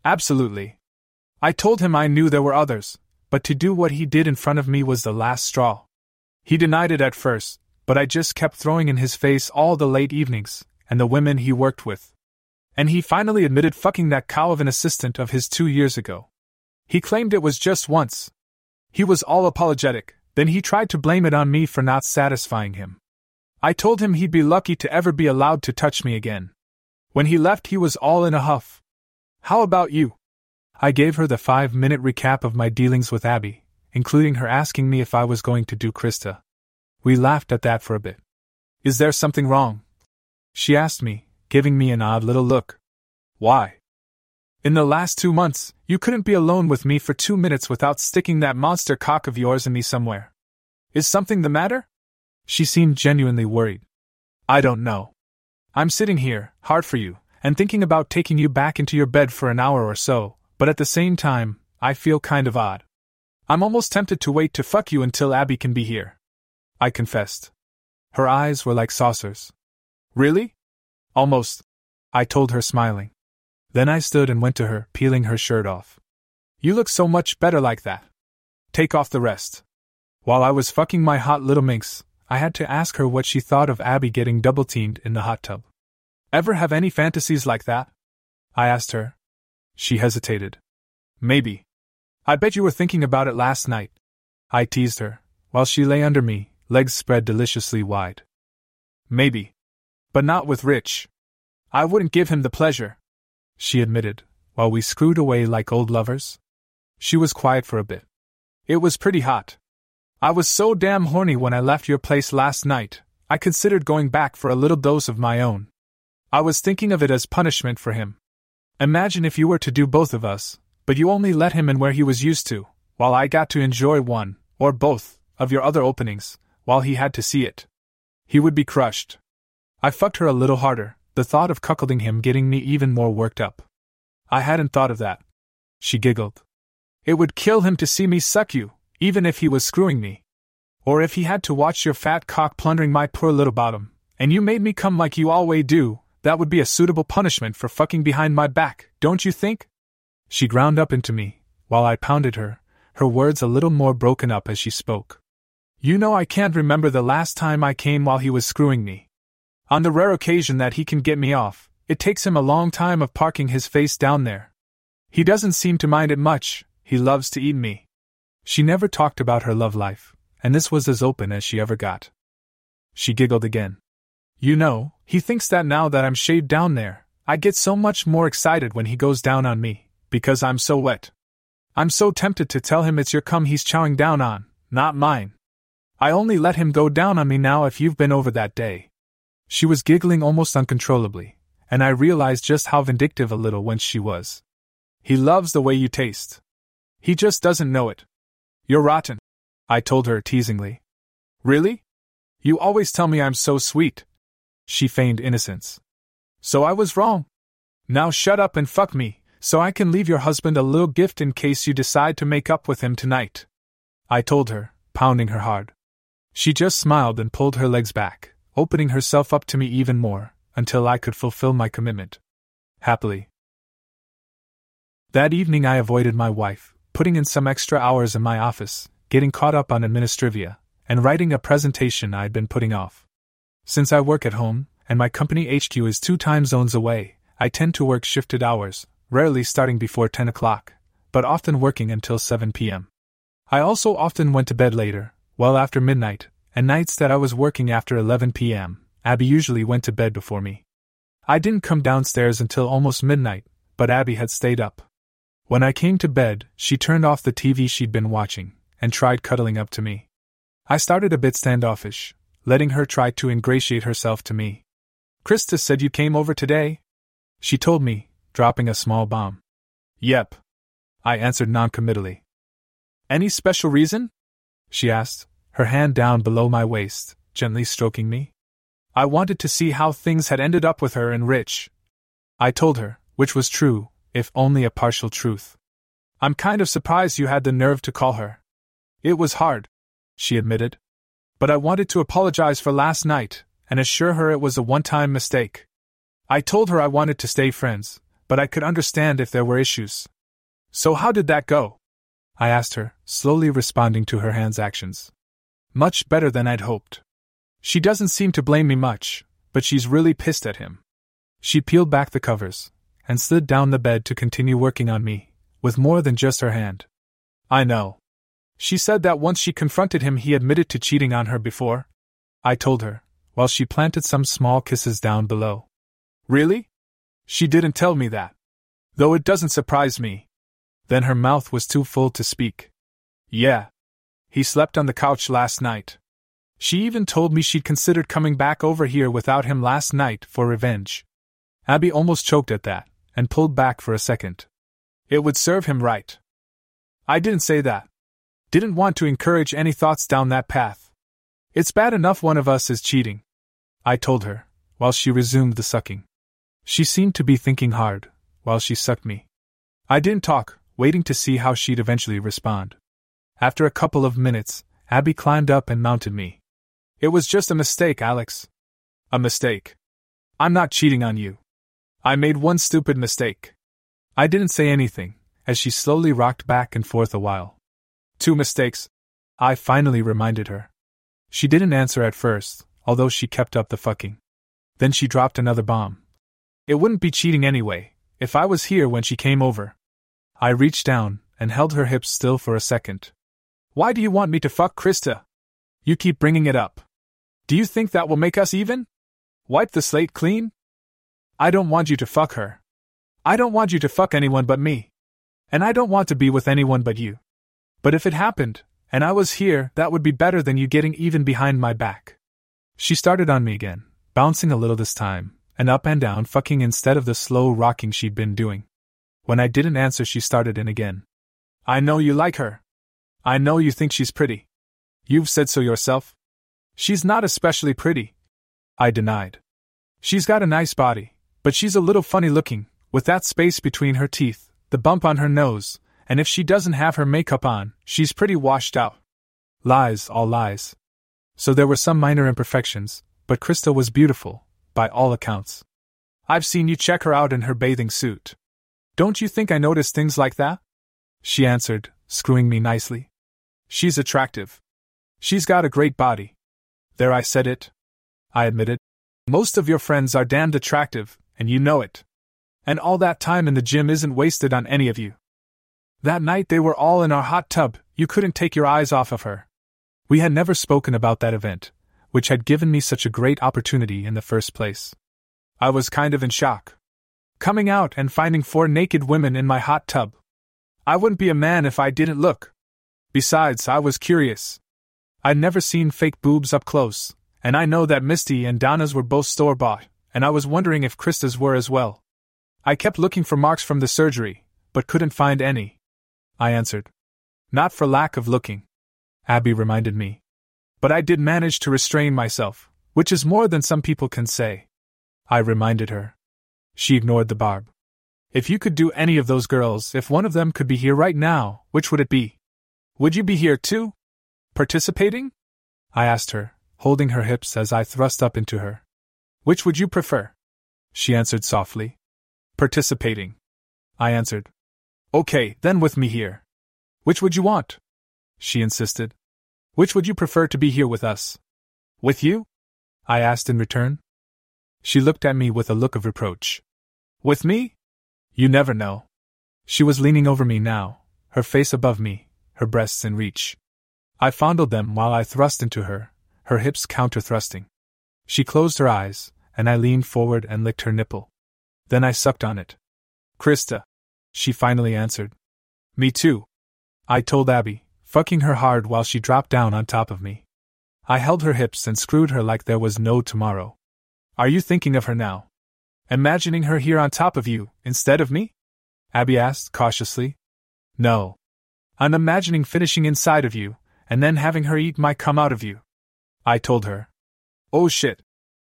A: Absolutely. I told him I knew there were others, but to do what he did in front of me was the last straw. He denied it at first, but I just kept throwing in his face all the late evenings, and the women he worked with. And he finally admitted fucking that cow of an assistant of his two years ago. He claimed it was just once. He was all apologetic, then he tried to blame it on me for not satisfying him. I told him he'd be lucky to ever be allowed to touch me again. When he left, he was all in a huff. How about you? I gave her the five minute recap of my dealings with Abby, including her asking me if I was going to do Krista. We laughed at that for a bit. Is there something wrong? She asked me, giving me an odd little look. Why? In the last two months, you couldn't be alone with me for two minutes without sticking that monster cock of yours in me somewhere. Is something the matter? She seemed genuinely worried. I don't know. I'm sitting here, hard for you, and thinking about taking you back into your bed for an hour or so, but at the same time, I feel kind of odd. I'm almost tempted to wait to fuck you until Abby can be here. I confessed. Her eyes were like saucers. Really? Almost. I told her, smiling. Then I stood and went to her, peeling her shirt off. You look so much better like that. Take off the rest. While I was fucking my hot little minx, I had to ask her what she thought of Abby getting double teamed in the hot tub. Ever have any fantasies like that? I asked her. She hesitated. Maybe. I bet you were thinking about it last night. I teased her, while she lay under me, legs spread deliciously wide. Maybe. But not with Rich. I wouldn't give him the pleasure, she admitted, while we screwed away like old lovers. She was quiet for a bit. It was pretty hot. I was so damn horny when I left your place last night, I considered going back for a little dose of my own. I was thinking of it as punishment for him. Imagine if you were to do both of us, but you only let him in where he was used to, while I got to enjoy one, or both, of your other openings, while he had to see it. He would be crushed. I fucked her a little harder, the thought of cuckolding him getting me even more worked up. I hadn't thought of that. She giggled. It would kill him to see me suck you, even if he was screwing me. Or if he had to watch your fat cock plundering my poor little bottom, and you made me come like you always do, that would be a suitable punishment for fucking behind my back, don't you think? She ground up into me, while I pounded her, her words a little more broken up as she spoke. You know I can't remember the last time I came while he was screwing me. On the rare occasion that he can get me off, it takes him a long time of parking his face down there. He doesn't seem to mind it much, he loves to eat me. She never talked about her love life, and this was as open as she ever got. She giggled again. You know, he thinks that now that I'm shaved down there, I get so much more excited when he goes down on me because I'm so wet. I'm so tempted to tell him it's your cum he's chowing down on, not mine. I only let him go down on me now if you've been over that day. She was giggling almost uncontrollably, and I realized just how vindictive a little wench she was. He loves the way you taste. He just doesn't know it. You're rotten, I told her teasingly. Really? You always tell me I'm so sweet. She feigned innocence. So I was wrong. Now shut up and fuck me, so I can leave your husband a little gift in case you decide to make up with him tonight. I told her, pounding her hard. She just smiled and pulled her legs back, opening herself up to me even more, until I could fulfill my commitment. Happily. That evening I avoided my wife, putting in some extra hours in my office, getting caught up on administrivia, and writing a presentation I'd been putting off. Since I work at home, and my company HQ is two time zones away, I tend to work shifted hours, rarely starting before 10 o'clock, but often working until 7 p.m. I also often went to bed later, well after midnight, and nights that I was working after 11 p.m., Abby usually went to bed before me. I didn't come downstairs until almost midnight, but Abby had stayed up. When I came to bed, she turned off the TV she'd been watching and tried cuddling up to me. I started a bit standoffish, letting her try to ingratiate herself to me. Krista said you came over today? She told me, dropping a small bomb. Yep. I answered noncommittally. Any special reason? She asked, her hand down below my waist, gently stroking me. I wanted to see how things had ended up with her and Rich. I told her, which was true, if only a partial truth. I'm kind of surprised you had the nerve to call her. It was hard, she admitted. But I wanted to apologize for last night and assure her it was a one time mistake. I told her I wanted to stay friends, but I could understand if there were issues. So, how did that go? I asked her, slowly responding to her hand's actions. Much better than I'd hoped. She doesn't seem to blame me much, but she's really pissed at him. She peeled back the covers and slid down the bed to continue working on me, with more than just her hand. I know. She said that once she confronted him, he admitted to cheating on her before. I told her, while she planted some small kisses down below. Really? She didn't tell me that. Though it doesn't surprise me. Then her mouth was too full to speak. Yeah. He slept on the couch last night. She even told me she'd considered coming back over here without him last night for revenge. Abby almost choked at that, and pulled back for a second. It would serve him right. I didn't say that. Didn't want to encourage any thoughts down that path. It's bad enough one of us is cheating. I told her, while she resumed the sucking. She seemed to be thinking hard, while she sucked me. I didn't talk, waiting to see how she'd eventually respond. After a couple of minutes, Abby climbed up and mounted me. It was just a mistake, Alex. A mistake. I'm not cheating on you. I made one stupid mistake. I didn't say anything, as she slowly rocked back and forth a while. Two mistakes. I finally reminded her. She didn't answer at first, although she kept up the fucking. Then she dropped another bomb. It wouldn't be cheating anyway, if I was here when she came over. I reached down and held her hips still for a second. Why do you want me to fuck Krista? You keep bringing it up. Do you think that will make us even? Wipe the slate clean? I don't want you to fuck her. I don't want you to fuck anyone but me. And I don't want to be with anyone but you. But if it happened, and I was here, that would be better than you getting even behind my back. She started on me again, bouncing a little this time, and up and down fucking instead of the slow rocking she'd been doing. When I didn't answer, she started in again. I know you like her. I know you think she's pretty. You've said so yourself. She's not especially pretty. I denied. She's got a nice body, but she's a little funny looking, with that space between her teeth, the bump on her nose, and if she doesn't have her makeup on, she's pretty washed out. Lies, all lies. So there were some minor imperfections, but Krista was beautiful, by all accounts. I've seen you check her out in her bathing suit. Don't you think I noticed things like that? She answered, screwing me nicely. She's attractive. She's got a great body. There, I said it. I admitted. Most of your friends are damned attractive, and you know it. And all that time in the gym isn't wasted on any of you. That night they were all in our hot tub, you couldn't take your eyes off of her. We had never spoken about that event, which had given me such a great opportunity in the first place. I was kind of in shock. Coming out and finding four naked women in my hot tub. I wouldn't be a man if I didn't look. Besides, I was curious. I'd never seen fake boobs up close, and I know that Misty and Donna's were both store bought, and I was wondering if Krista's were as well. I kept looking for marks from the surgery, but couldn't find any. I answered. Not for lack of looking. Abby reminded me. But I did manage to restrain myself, which is more than some people can say. I reminded her. She ignored the barb. If you could do any of those girls, if one of them could be here right now, which would it be? Would you be here too? Participating? I asked her, holding her hips as I thrust up into her. Which would you prefer? She answered softly. Participating. I answered. Okay, then with me here. Which would you want? She insisted. Which would you prefer to be here with us? With you? I asked in return. She looked at me with a look of reproach. With me? You never know. She was leaning over me now, her face above me, her breasts in reach. I fondled them while I thrust into her, her hips counter thrusting. She closed her eyes, and I leaned forward and licked her nipple. Then I sucked on it. Krista, she finally answered. Me too. I told Abby, fucking her hard while she dropped down on top of me. I held her hips and screwed her like there was no tomorrow. Are you thinking of her now? Imagining her here on top of you, instead of me? Abby asked cautiously. No. I'm imagining finishing inside of you, and then having her eat my cum out of you. I told her. Oh shit.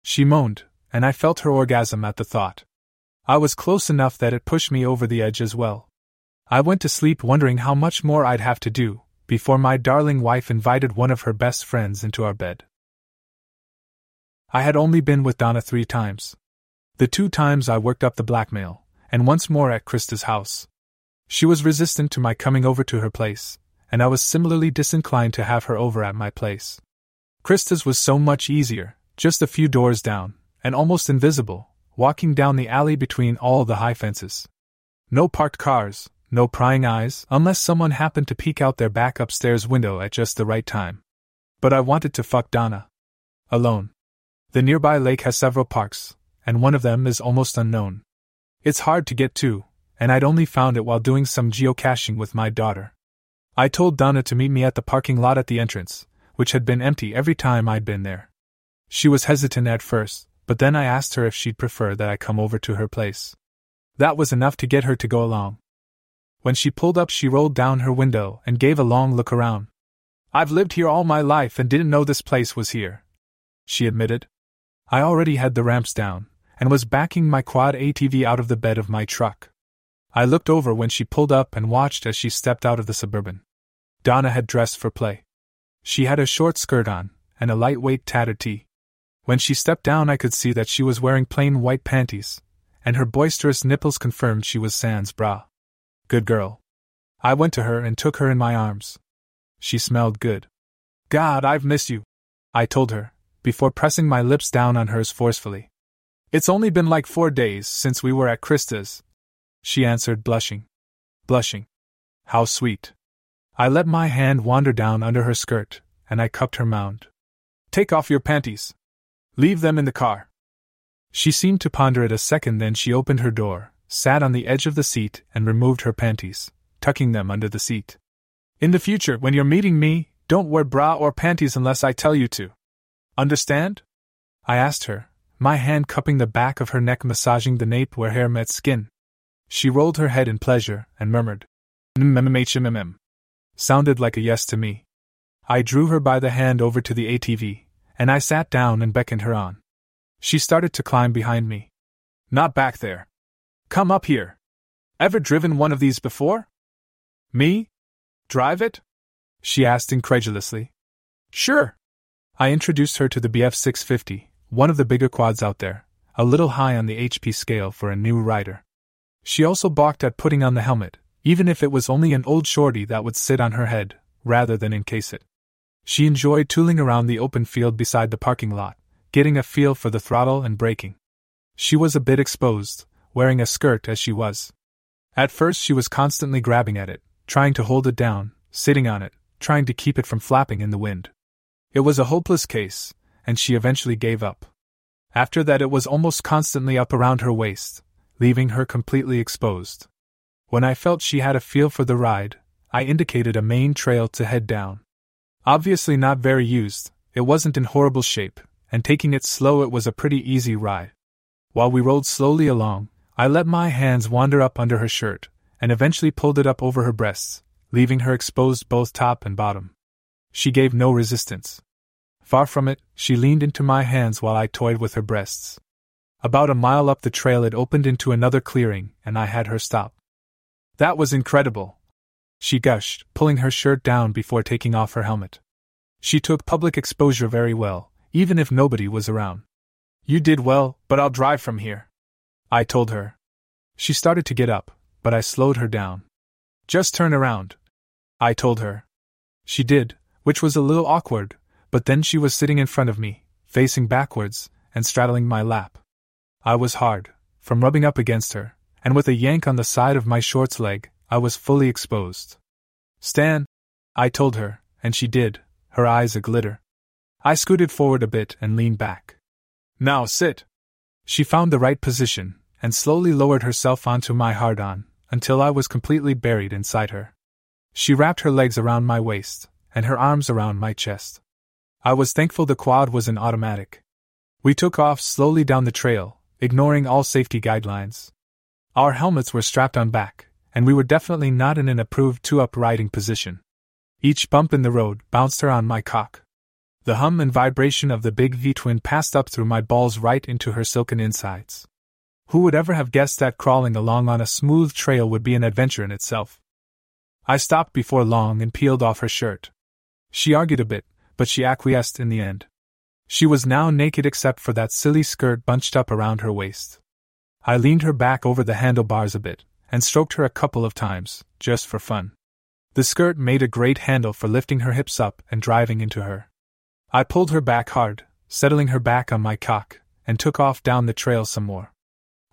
A: She moaned, and I felt her orgasm at the thought. I was close enough that it pushed me over the edge as well. I went to sleep wondering how much more I'd have to do before my darling wife invited one of her best friends into our bed. I had only been with Donna three times. The two times I worked up the blackmail, and once more at Krista's house. She was resistant to my coming over to her place, and I was similarly disinclined to have her over at my place. Krista's was so much easier, just a few doors down, and almost invisible, walking down the alley between all the high fences. No parked cars, no prying eyes, unless someone happened to peek out their back upstairs window at just the right time. But I wanted to fuck Donna. Alone. The nearby lake has several parks, and one of them is almost unknown. It's hard to get to, and I'd only found it while doing some geocaching with my daughter. I told Donna to meet me at the parking lot at the entrance, which had been empty every time I'd been there. She was hesitant at first, but then I asked her if she'd prefer that I come over to her place. That was enough to get her to go along. When she pulled up, she rolled down her window and gave a long look around. I've lived here all my life and didn't know this place was here, she admitted. I already had the ramps down and was backing my quad ATV out of the bed of my truck. I looked over when she pulled up and watched as she stepped out of the suburban. Donna had dressed for play. She had a short skirt on and a lightweight tattered tee. When she stepped down, I could see that she was wearing plain white panties, and her boisterous nipples confirmed she was sans bra. Good girl. I went to her and took her in my arms. She smelled good. God, I've missed you, I told her, before pressing my lips down on hers forcefully. It's only been like four days since we were at Krista's, she answered, blushing. Blushing. How sweet. I let my hand wander down under her skirt, and I cupped her mound. Take off your panties, Leave them in the car. She seemed to ponder it a second, then she opened her door, sat on the edge of the seat, and removed her panties, tucking them under the seat. In the future, when you're meeting me, don't wear bra or panties unless I tell you to. Understand? I asked her, my hand cupping the back of her neck, massaging the nape where hair met skin. She rolled her head in pleasure and murmured, MMHMMM. Sounded like a yes to me. I drew her by the hand over to the ATV, and I sat down and beckoned her on. She started to climb behind me. Not back there. Come up here. Ever driven one of these before? Me? Drive it? She asked incredulously. Sure. I introduced her to the BF 650, one of the bigger quads out there, a little high on the HP scale for a new rider. She also balked at putting on the helmet, even if it was only an old shorty that would sit on her head, rather than encase it. She enjoyed tooling around the open field beside the parking lot, getting a feel for the throttle and braking. She was a bit exposed, wearing a skirt as she was. At first, she was constantly grabbing at it, trying to hold it down, sitting on it, trying to keep it from flapping in the wind. It was a hopeless case, and she eventually gave up. After that, it was almost constantly up around her waist, leaving her completely exposed. When I felt she had a feel for the ride, I indicated a main trail to head down. Obviously not very used, it wasn't in horrible shape, and taking it slow, it was a pretty easy ride. While we rolled slowly along, I let my hands wander up under her shirt, and eventually pulled it up over her breasts, leaving her exposed both top and bottom. She gave no resistance. Far from it, she leaned into my hands while I toyed with her breasts. About a mile up the trail, it opened into another clearing, and I had her stop. That was incredible, she gushed, pulling her shirt down before taking off her helmet. She took public exposure very well, even if nobody was around. You did well, but I'll drive from here. I told her. She started to get up, but I slowed her down. Just turn around. I told her. She did, which was a little awkward, but then she was sitting in front of me, facing backwards, and straddling my lap. I was hard, from rubbing up against her, and with a yank on the side of my shorts leg, I was fully exposed. Stan, I told her, and she did, her eyes a glitter. I scooted forward a bit and leaned back. Now sit. She found the right position and slowly lowered herself onto my hard on until I was completely buried inside her. She wrapped her legs around my waist and her arms around my chest. I was thankful the quad was an automatic. We took off slowly down the trail, ignoring all safety guidelines. Our helmets were strapped on back, and we were definitely not in an approved two up riding position. Each bump in the road bounced her on my cock. The hum and vibration of the big V twin passed up through my balls right into her silken insides. Who would ever have guessed that crawling along on a smooth trail would be an adventure in itself? I stopped before long and peeled off her shirt. She argued a bit, but she acquiesced in the end. She was now naked except for that silly skirt bunched up around her waist. I leaned her back over the handlebars a bit, and stroked her a couple of times, just for fun. The skirt made a great handle for lifting her hips up and driving into her. I pulled her back hard, settling her back on my cock, and took off down the trail some more.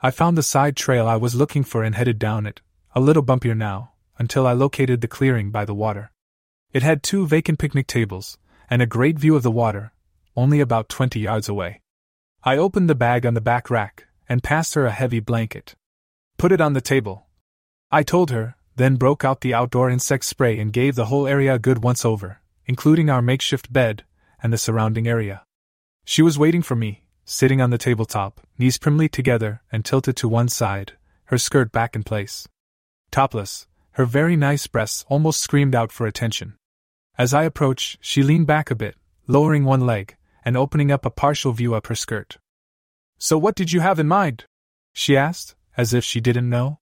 A: I found the side trail I was looking for and headed down it, a little bumpier now, until I located the clearing by the water. It had two vacant picnic tables, and a great view of the water, only about twenty yards away. I opened the bag on the back rack, and passed her a heavy blanket. Put it on the table. I told her, then broke out the outdoor insect spray and gave the whole area a good once over, including our makeshift bed and the surrounding area. She was waiting for me, sitting on the tabletop, knees primly together and tilted to one side, her skirt back in place. Topless, her very nice breasts almost screamed out for attention. As I approached, she leaned back a bit, lowering one leg, and opening up a partial view of her skirt. So, what did you have in mind? she asked, as if she didn't know.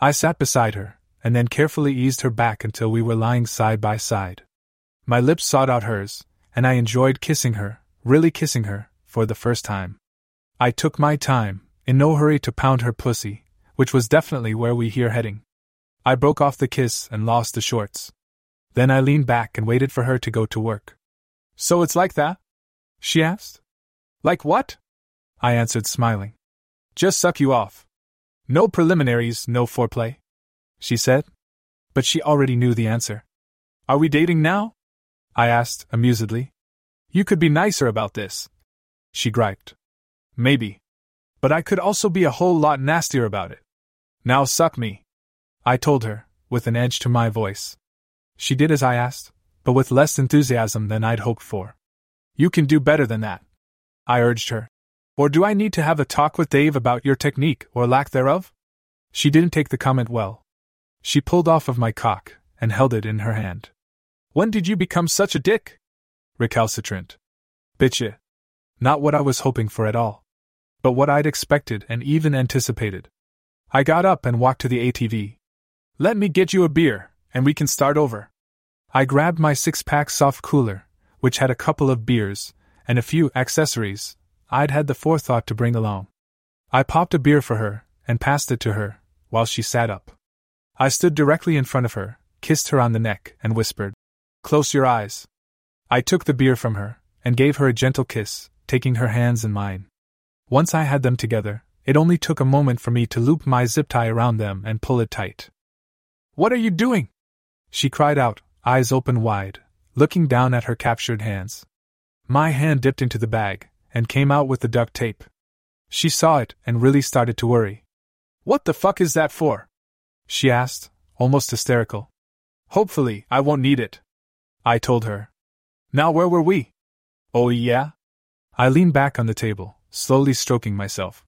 A: I sat beside her, and then carefully eased her back until we were lying side by side. My lips sought out hers, and I enjoyed kissing her, really kissing her, for the first time. I took my time, in no hurry to pound her pussy, which was definitely where we here heading. I broke off the kiss and lost the shorts. Then I leaned back and waited for her to go to work. So it's like that? She asked. Like what? I answered, smiling. Just suck you off. No preliminaries, no foreplay, she said. But she already knew the answer. Are we dating now? I asked, amusedly. You could be nicer about this, she griped. Maybe. But I could also be a whole lot nastier about it. Now suck me. I told her, with an edge to my voice. She did as I asked, but with less enthusiasm than I'd hoped for. You can do better than that. I urged her. Or do I need to have a talk with Dave about your technique or lack thereof? She didn't take the comment well. She pulled off of my cock and held it in her hand. When did you become such a dick? Recalcitrant. Bitch eh? not what I was hoping for at all. But what I'd expected and even anticipated. I got up and walked to the ATV. Let me get you a beer, and we can start over. I grabbed my six pack soft cooler, which had a couple of beers and a few accessories I'd had the forethought to bring along. I popped a beer for her and passed it to her while she sat up. I stood directly in front of her, kissed her on the neck, and whispered, Close your eyes. I took the beer from her and gave her a gentle kiss, taking her hands in mine. Once I had them together, it only took a moment for me to loop my zip tie around them and pull it tight. What are you doing? She cried out, eyes open wide, looking down at her captured hands. My hand dipped into the bag and came out with the duct tape. She saw it and really started to worry. What the fuck is that for? She asked, almost hysterical. Hopefully, I won't need it. I told her. Now, where were we? Oh, yeah? I leaned back on the table, slowly stroking myself.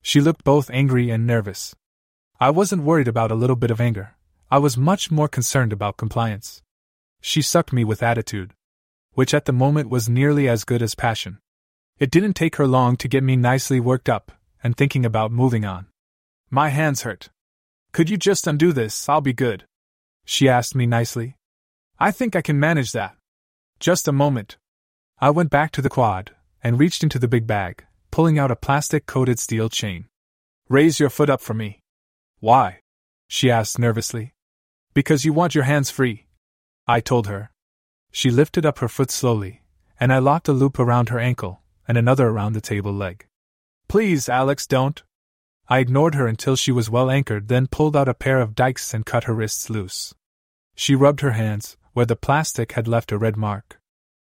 A: She looked both angry and nervous. I wasn't worried about a little bit of anger, I was much more concerned about compliance. She sucked me with attitude, which at the moment was nearly as good as passion. It didn't take her long to get me nicely worked up and thinking about moving on. My hands hurt. Could you just undo this? I'll be good. She asked me nicely. I think I can manage that. Just a moment. I went back to the quad, and reached into the big bag, pulling out a plastic coated steel chain. Raise your foot up for me. Why? she asked nervously. Because you want your hands free. I told her. She lifted up her foot slowly, and I locked a loop around her ankle and another around the table leg. Please, Alex, don't. I ignored her until she was well anchored, then pulled out a pair of dikes and cut her wrists loose. She rubbed her hands, where the plastic had left a red mark.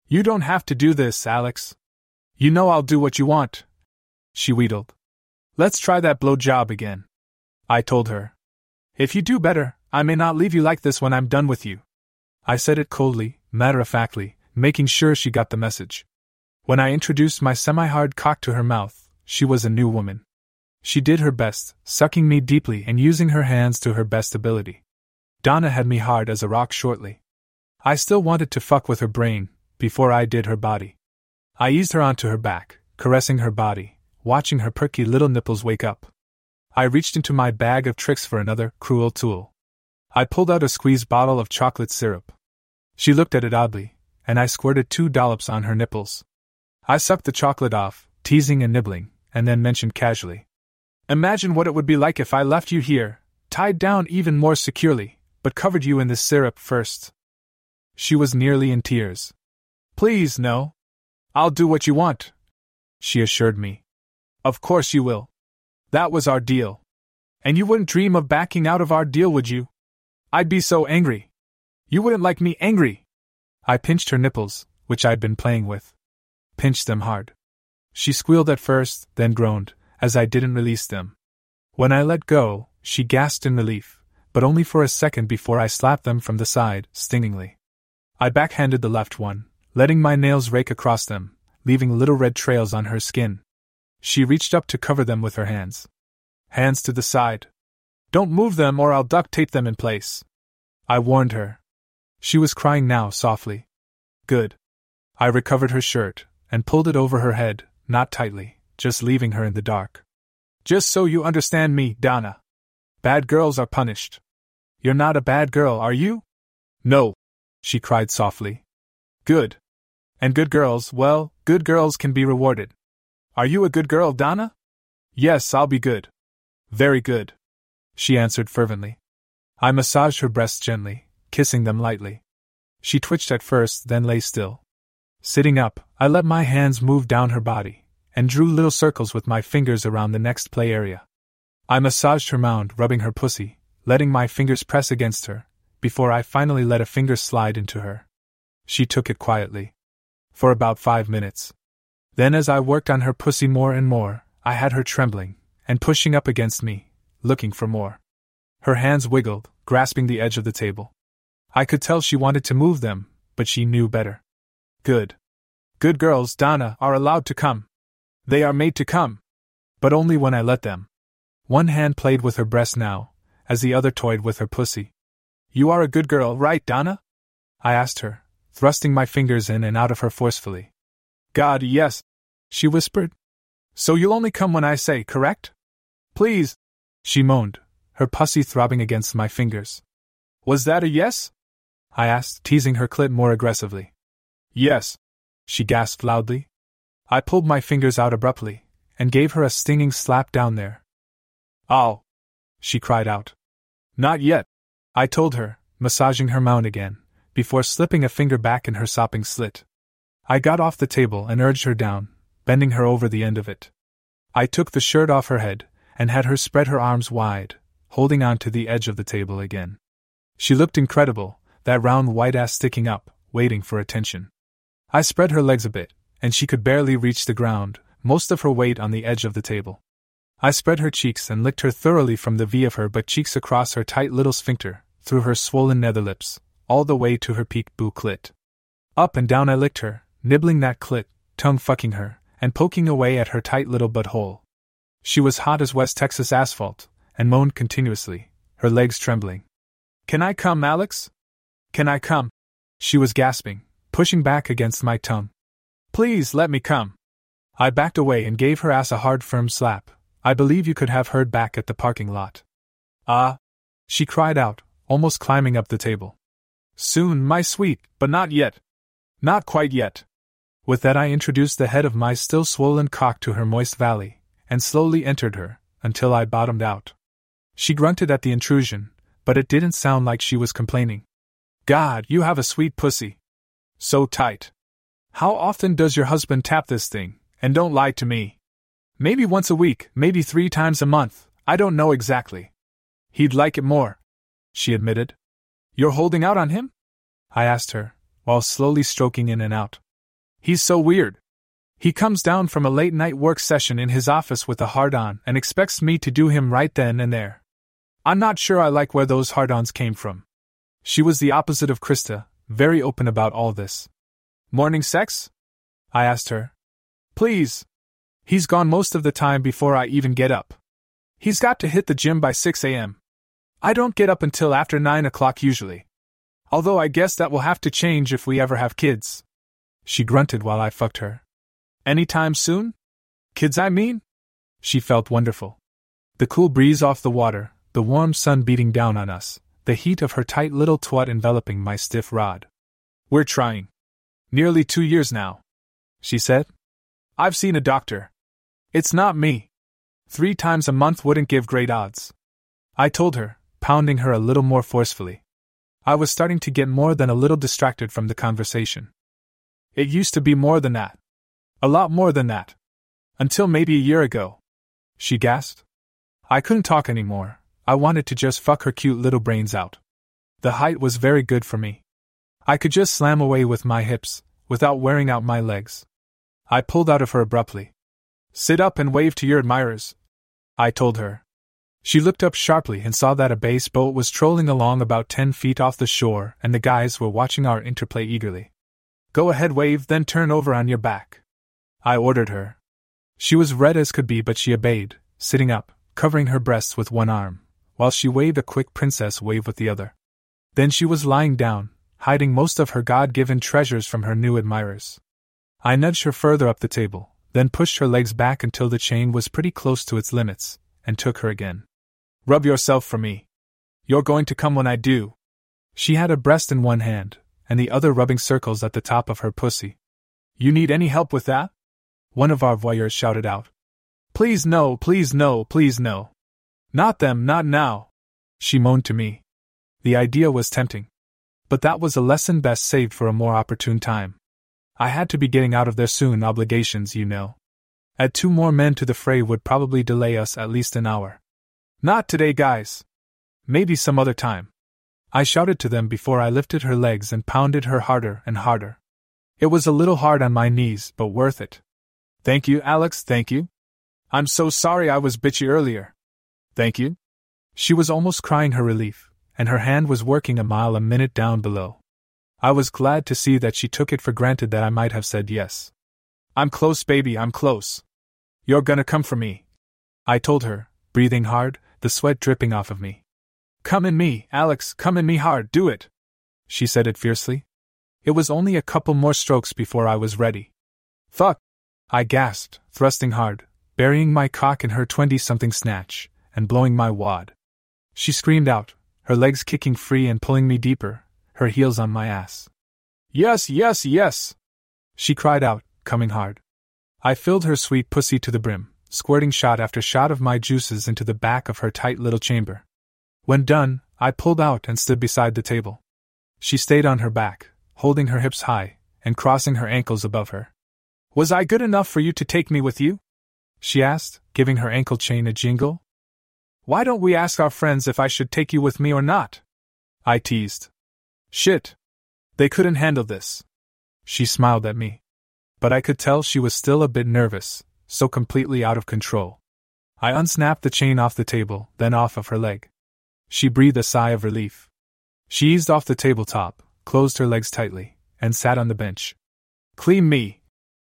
A: You don't have to do this, Alex. You know I'll do what you want. She wheedled. Let's try that blow job again. I told her. If you do better, I may not leave you like this when I'm done with you. I said it coldly, matter of factly, making sure she got the message. When I introduced my semi hard cock to her mouth, she was a new woman. She did her best, sucking me deeply and using her hands to her best ability. Donna had me hard as a rock shortly. I still wanted to fuck with her brain, before I did her body. I eased her onto her back, caressing her body, watching her perky little nipples wake up. I reached into my bag of tricks for another cruel tool. I pulled out a squeezed bottle of chocolate syrup. She looked at it oddly, and I squirted two dollops on her nipples. I sucked the chocolate off, teasing and nibbling, and then mentioned casually. Imagine what it would be like if I left you here, tied down even more securely, but covered you in this syrup first. She was nearly in tears. Please, no. I'll do what you want, she assured me. Of course you will. That was our deal. And you wouldn't dream of backing out of our deal, would you? I'd be so angry. You wouldn't like me angry. I pinched her nipples, which I'd been playing with. Pinched them hard. She squealed at first, then groaned, as I didn't release them. When I let go, she gasped in relief, but only for a second before I slapped them from the side, stingingly. I backhanded the left one, letting my nails rake across them, leaving little red trails on her skin. She reached up to cover them with her hands. Hands to the side. Don't move them or I'll duct tape them in place. I warned her. She was crying now softly. Good. I recovered her shirt and pulled it over her head, not tightly, just leaving her in the dark. Just so you understand me, Donna. Bad girls are punished. You're not a bad girl, are you? No, she cried softly. Good. And good girls, well, good girls can be rewarded. Are you a good girl, Donna? Yes, I'll be good. Very good. She answered fervently. I massaged her breasts gently, kissing them lightly. She twitched at first, then lay still. Sitting up, I let my hands move down her body, and drew little circles with my fingers around the next play area. I massaged her mound, rubbing her pussy, letting my fingers press against her, before I finally let a finger slide into her. She took it quietly for about five minutes. Then, as I worked on her pussy more and more, I had her trembling and pushing up against me, looking for more. Her hands wiggled, grasping the edge of the table. I could tell she wanted to move them, but she knew better. Good. Good girls, Donna, are allowed to come. They are made to come. But only when I let them. One hand played with her breast now, as the other toyed with her pussy. You are a good girl, right, Donna? I asked her, thrusting my fingers in and out of her forcefully. God, yes, she whispered. So you'll only come when I say, correct? Please, she moaned, her pussy throbbing against my fingers. Was that a yes? I asked, teasing her clit more aggressively. Yes, she gasped loudly. I pulled my fingers out abruptly and gave her a stinging slap down there. Ow! she cried out. Not yet, I told her, massaging her mound again before slipping a finger back in her sopping slit. I got off the table and urged her down, bending her over the end of it. I took the shirt off her head and had her spread her arms wide, holding on to the edge of the table again. She looked incredible, that round white ass sticking up, waiting for attention. I spread her legs a bit, and she could barely reach the ground, most of her weight on the edge of the table. I spread her cheeks and licked her thoroughly from the V of her butt cheeks across her tight little sphincter, through her swollen nether lips, all the way to her peak boo clit. Up and down I licked her, nibbling that clit, tongue fucking her, and poking away at her tight little butthole. She was hot as West Texas asphalt, and moaned continuously, her legs trembling. Can I come, Alex? Can I come? She was gasping, pushing back against my tongue. Please let me come. I backed away and gave her ass a hard, firm slap. I believe you could have heard back at the parking lot. Ah! She cried out, almost climbing up the table. Soon, my sweet, but not yet. Not quite yet. With that, I introduced the head of my still swollen cock to her moist valley, and slowly entered her, until I bottomed out. She grunted at the intrusion, but it didn't sound like she was complaining. God, you have a sweet pussy. So tight. How often does your husband tap this thing? And don't lie to me. Maybe once a week, maybe three times a month, I don't know exactly. He'd like it more, she admitted. You're holding out on him? I asked her, while slowly stroking in and out. He's so weird. He comes down from a late night work session in his office with a hard on and expects me to do him right then and there. I'm not sure I like where those hard ons came from. She was the opposite of Krista, very open about all this. Morning sex? I asked her. Please. He's gone most of the time before I even get up. He's got to hit the gym by 6 a.m. I don't get up until after 9 o'clock usually. Although I guess that will have to change if we ever have kids. She grunted while I fucked her. Anytime soon? Kids, I mean? She felt wonderful. The cool breeze off the water, the warm sun beating down on us, the heat of her tight little twat enveloping my stiff rod. We're trying. Nearly two years now. She said. I've seen a doctor. It's not me. Three times a month wouldn't give great odds. I told her, pounding her a little more forcefully. I was starting to get more than a little distracted from the conversation. It used to be more than that. A lot more than that. Until maybe a year ago. She gasped. I couldn't talk anymore. I wanted to just fuck her cute little brains out. The height was very good for me. I could just slam away with my hips, without wearing out my legs. I pulled out of her abruptly. Sit up and wave to your admirers. I told her. She looked up sharply and saw that a bass boat was trolling along about ten feet off the shore, and the guys were watching our interplay eagerly. Go ahead, wave, then turn over on your back. I ordered her. She was red as could be, but she obeyed, sitting up, covering her breasts with one arm, while she waved a quick princess wave with the other. Then she was lying down, hiding most of her God given treasures from her new admirers. I nudged her further up the table, then pushed her legs back until the chain was pretty close to its limits, and took her again. Rub yourself for me. You're going to come when I do. She had a breast in one hand, and the other rubbing circles at the top of her pussy. You need any help with that? One of our voyeurs shouted out. Please no, please no, please no. Not them, not now. She moaned to me. The idea was tempting. But that was a lesson best saved for a more opportune time. I had to be getting out of there soon, obligations, you know. Add two more men to the fray would probably delay us at least an hour. Not today, guys. Maybe some other time. I shouted to them before I lifted her legs and pounded her harder and harder. It was a little hard on my knees, but worth it. Thank you, Alex, thank you. I'm so sorry I was bitchy earlier. Thank you. She was almost crying her relief, and her hand was working a mile a minute down below. I was glad to see that she took it for granted that I might have said yes. I'm close, baby, I'm close. You're gonna come for me. I told her, breathing hard, the sweat dripping off of me. Come in me, Alex, come in me hard, do it! She said it fiercely. It was only a couple more strokes before I was ready. Fuck! I gasped, thrusting hard, burying my cock in her twenty something snatch, and blowing my wad. She screamed out, her legs kicking free and pulling me deeper, her heels on my ass. Yes, yes, yes! She cried out, coming hard. I filled her sweet pussy to the brim, squirting shot after shot of my juices into the back of her tight little chamber. When done, I pulled out and stood beside the table. She stayed on her back, holding her hips high, and crossing her ankles above her. Was I good enough for you to take me with you? She asked, giving her ankle chain a jingle. Why don't we ask our friends if I should take you with me or not? I teased. Shit. They couldn't handle this. She smiled at me. But I could tell she was still a bit nervous, so completely out of control. I unsnapped the chain off the table, then off of her leg. She breathed a sigh of relief. She eased off the tabletop, closed her legs tightly, and sat on the bench. Clean me,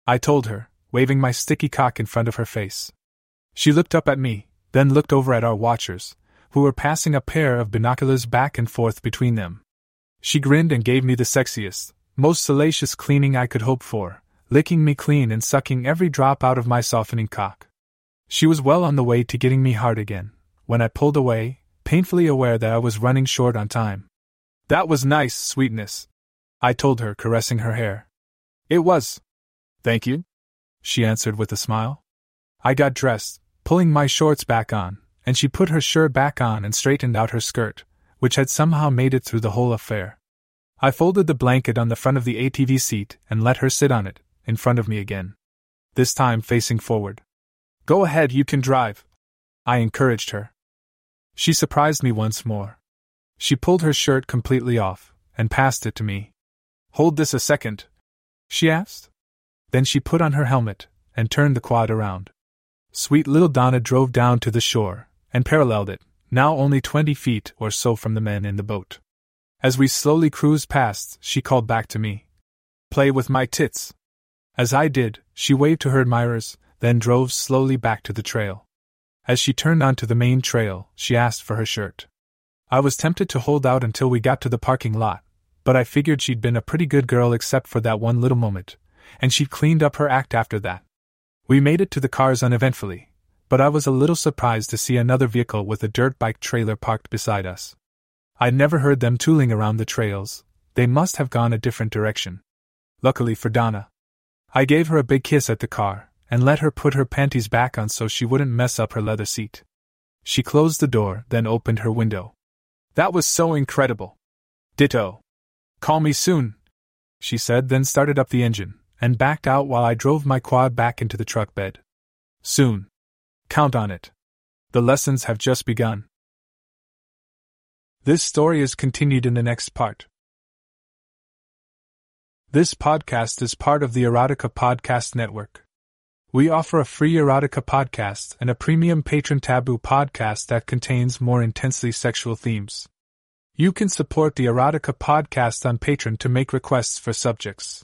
A: I told her, waving my sticky cock in front of her face. She looked up at me, then looked over at our watchers, who were passing a pair of binoculars back and forth between them. She grinned and gave me the sexiest, most salacious cleaning I could hope for, licking me clean and sucking every drop out of my softening cock. She was well on the way to getting me hard again, when I pulled away, painfully aware that I was running short on time. That was nice, sweetness. I told her, caressing her hair. It was. Thank you, she answered with a smile. I got dressed, pulling my shorts back on, and she put her shirt back on and straightened out her skirt, which had somehow made it through the whole affair. I folded the blanket on the front of the ATV seat and let her sit on it, in front of me again. This time facing forward. Go ahead, you can drive. I encouraged her. She surprised me once more. She pulled her shirt completely off and passed it to me. Hold this a second, she asked. Then she put on her helmet and turned the quad around. Sweet little Donna drove down to the shore and paralleled it, now only twenty feet or so from the men in the boat. As we slowly cruised past, she called back to me. Play with my tits. As I did, she waved to her admirers, then drove slowly back to the trail. As she turned onto the main trail, she asked for her shirt. I was tempted to hold out until we got to the parking lot, but I figured she'd been a pretty good girl except for that one little moment, and she'd cleaned up her act after that. We made it to the cars uneventfully, but I was a little surprised to see another vehicle with a dirt bike trailer parked beside us. I'd never heard them tooling around the trails, they must have gone a different direction. Luckily for Donna, I gave her a big kiss at the car and let her put her panties back on so she wouldn't mess up her leather seat. She closed the door, then opened her window. That was so incredible. Ditto. Call me soon, she said, then started up the engine and backed out while I drove my quad back into the truck bed. Soon. Count on it. The lessons have just begun. This story is continued in the next part. This podcast is part of the Erotica Podcast Network. We offer a free erotica podcast and a premium patron taboo podcast that contains more intensely sexual themes. You can support the erotica podcast on Patreon to make requests for subjects.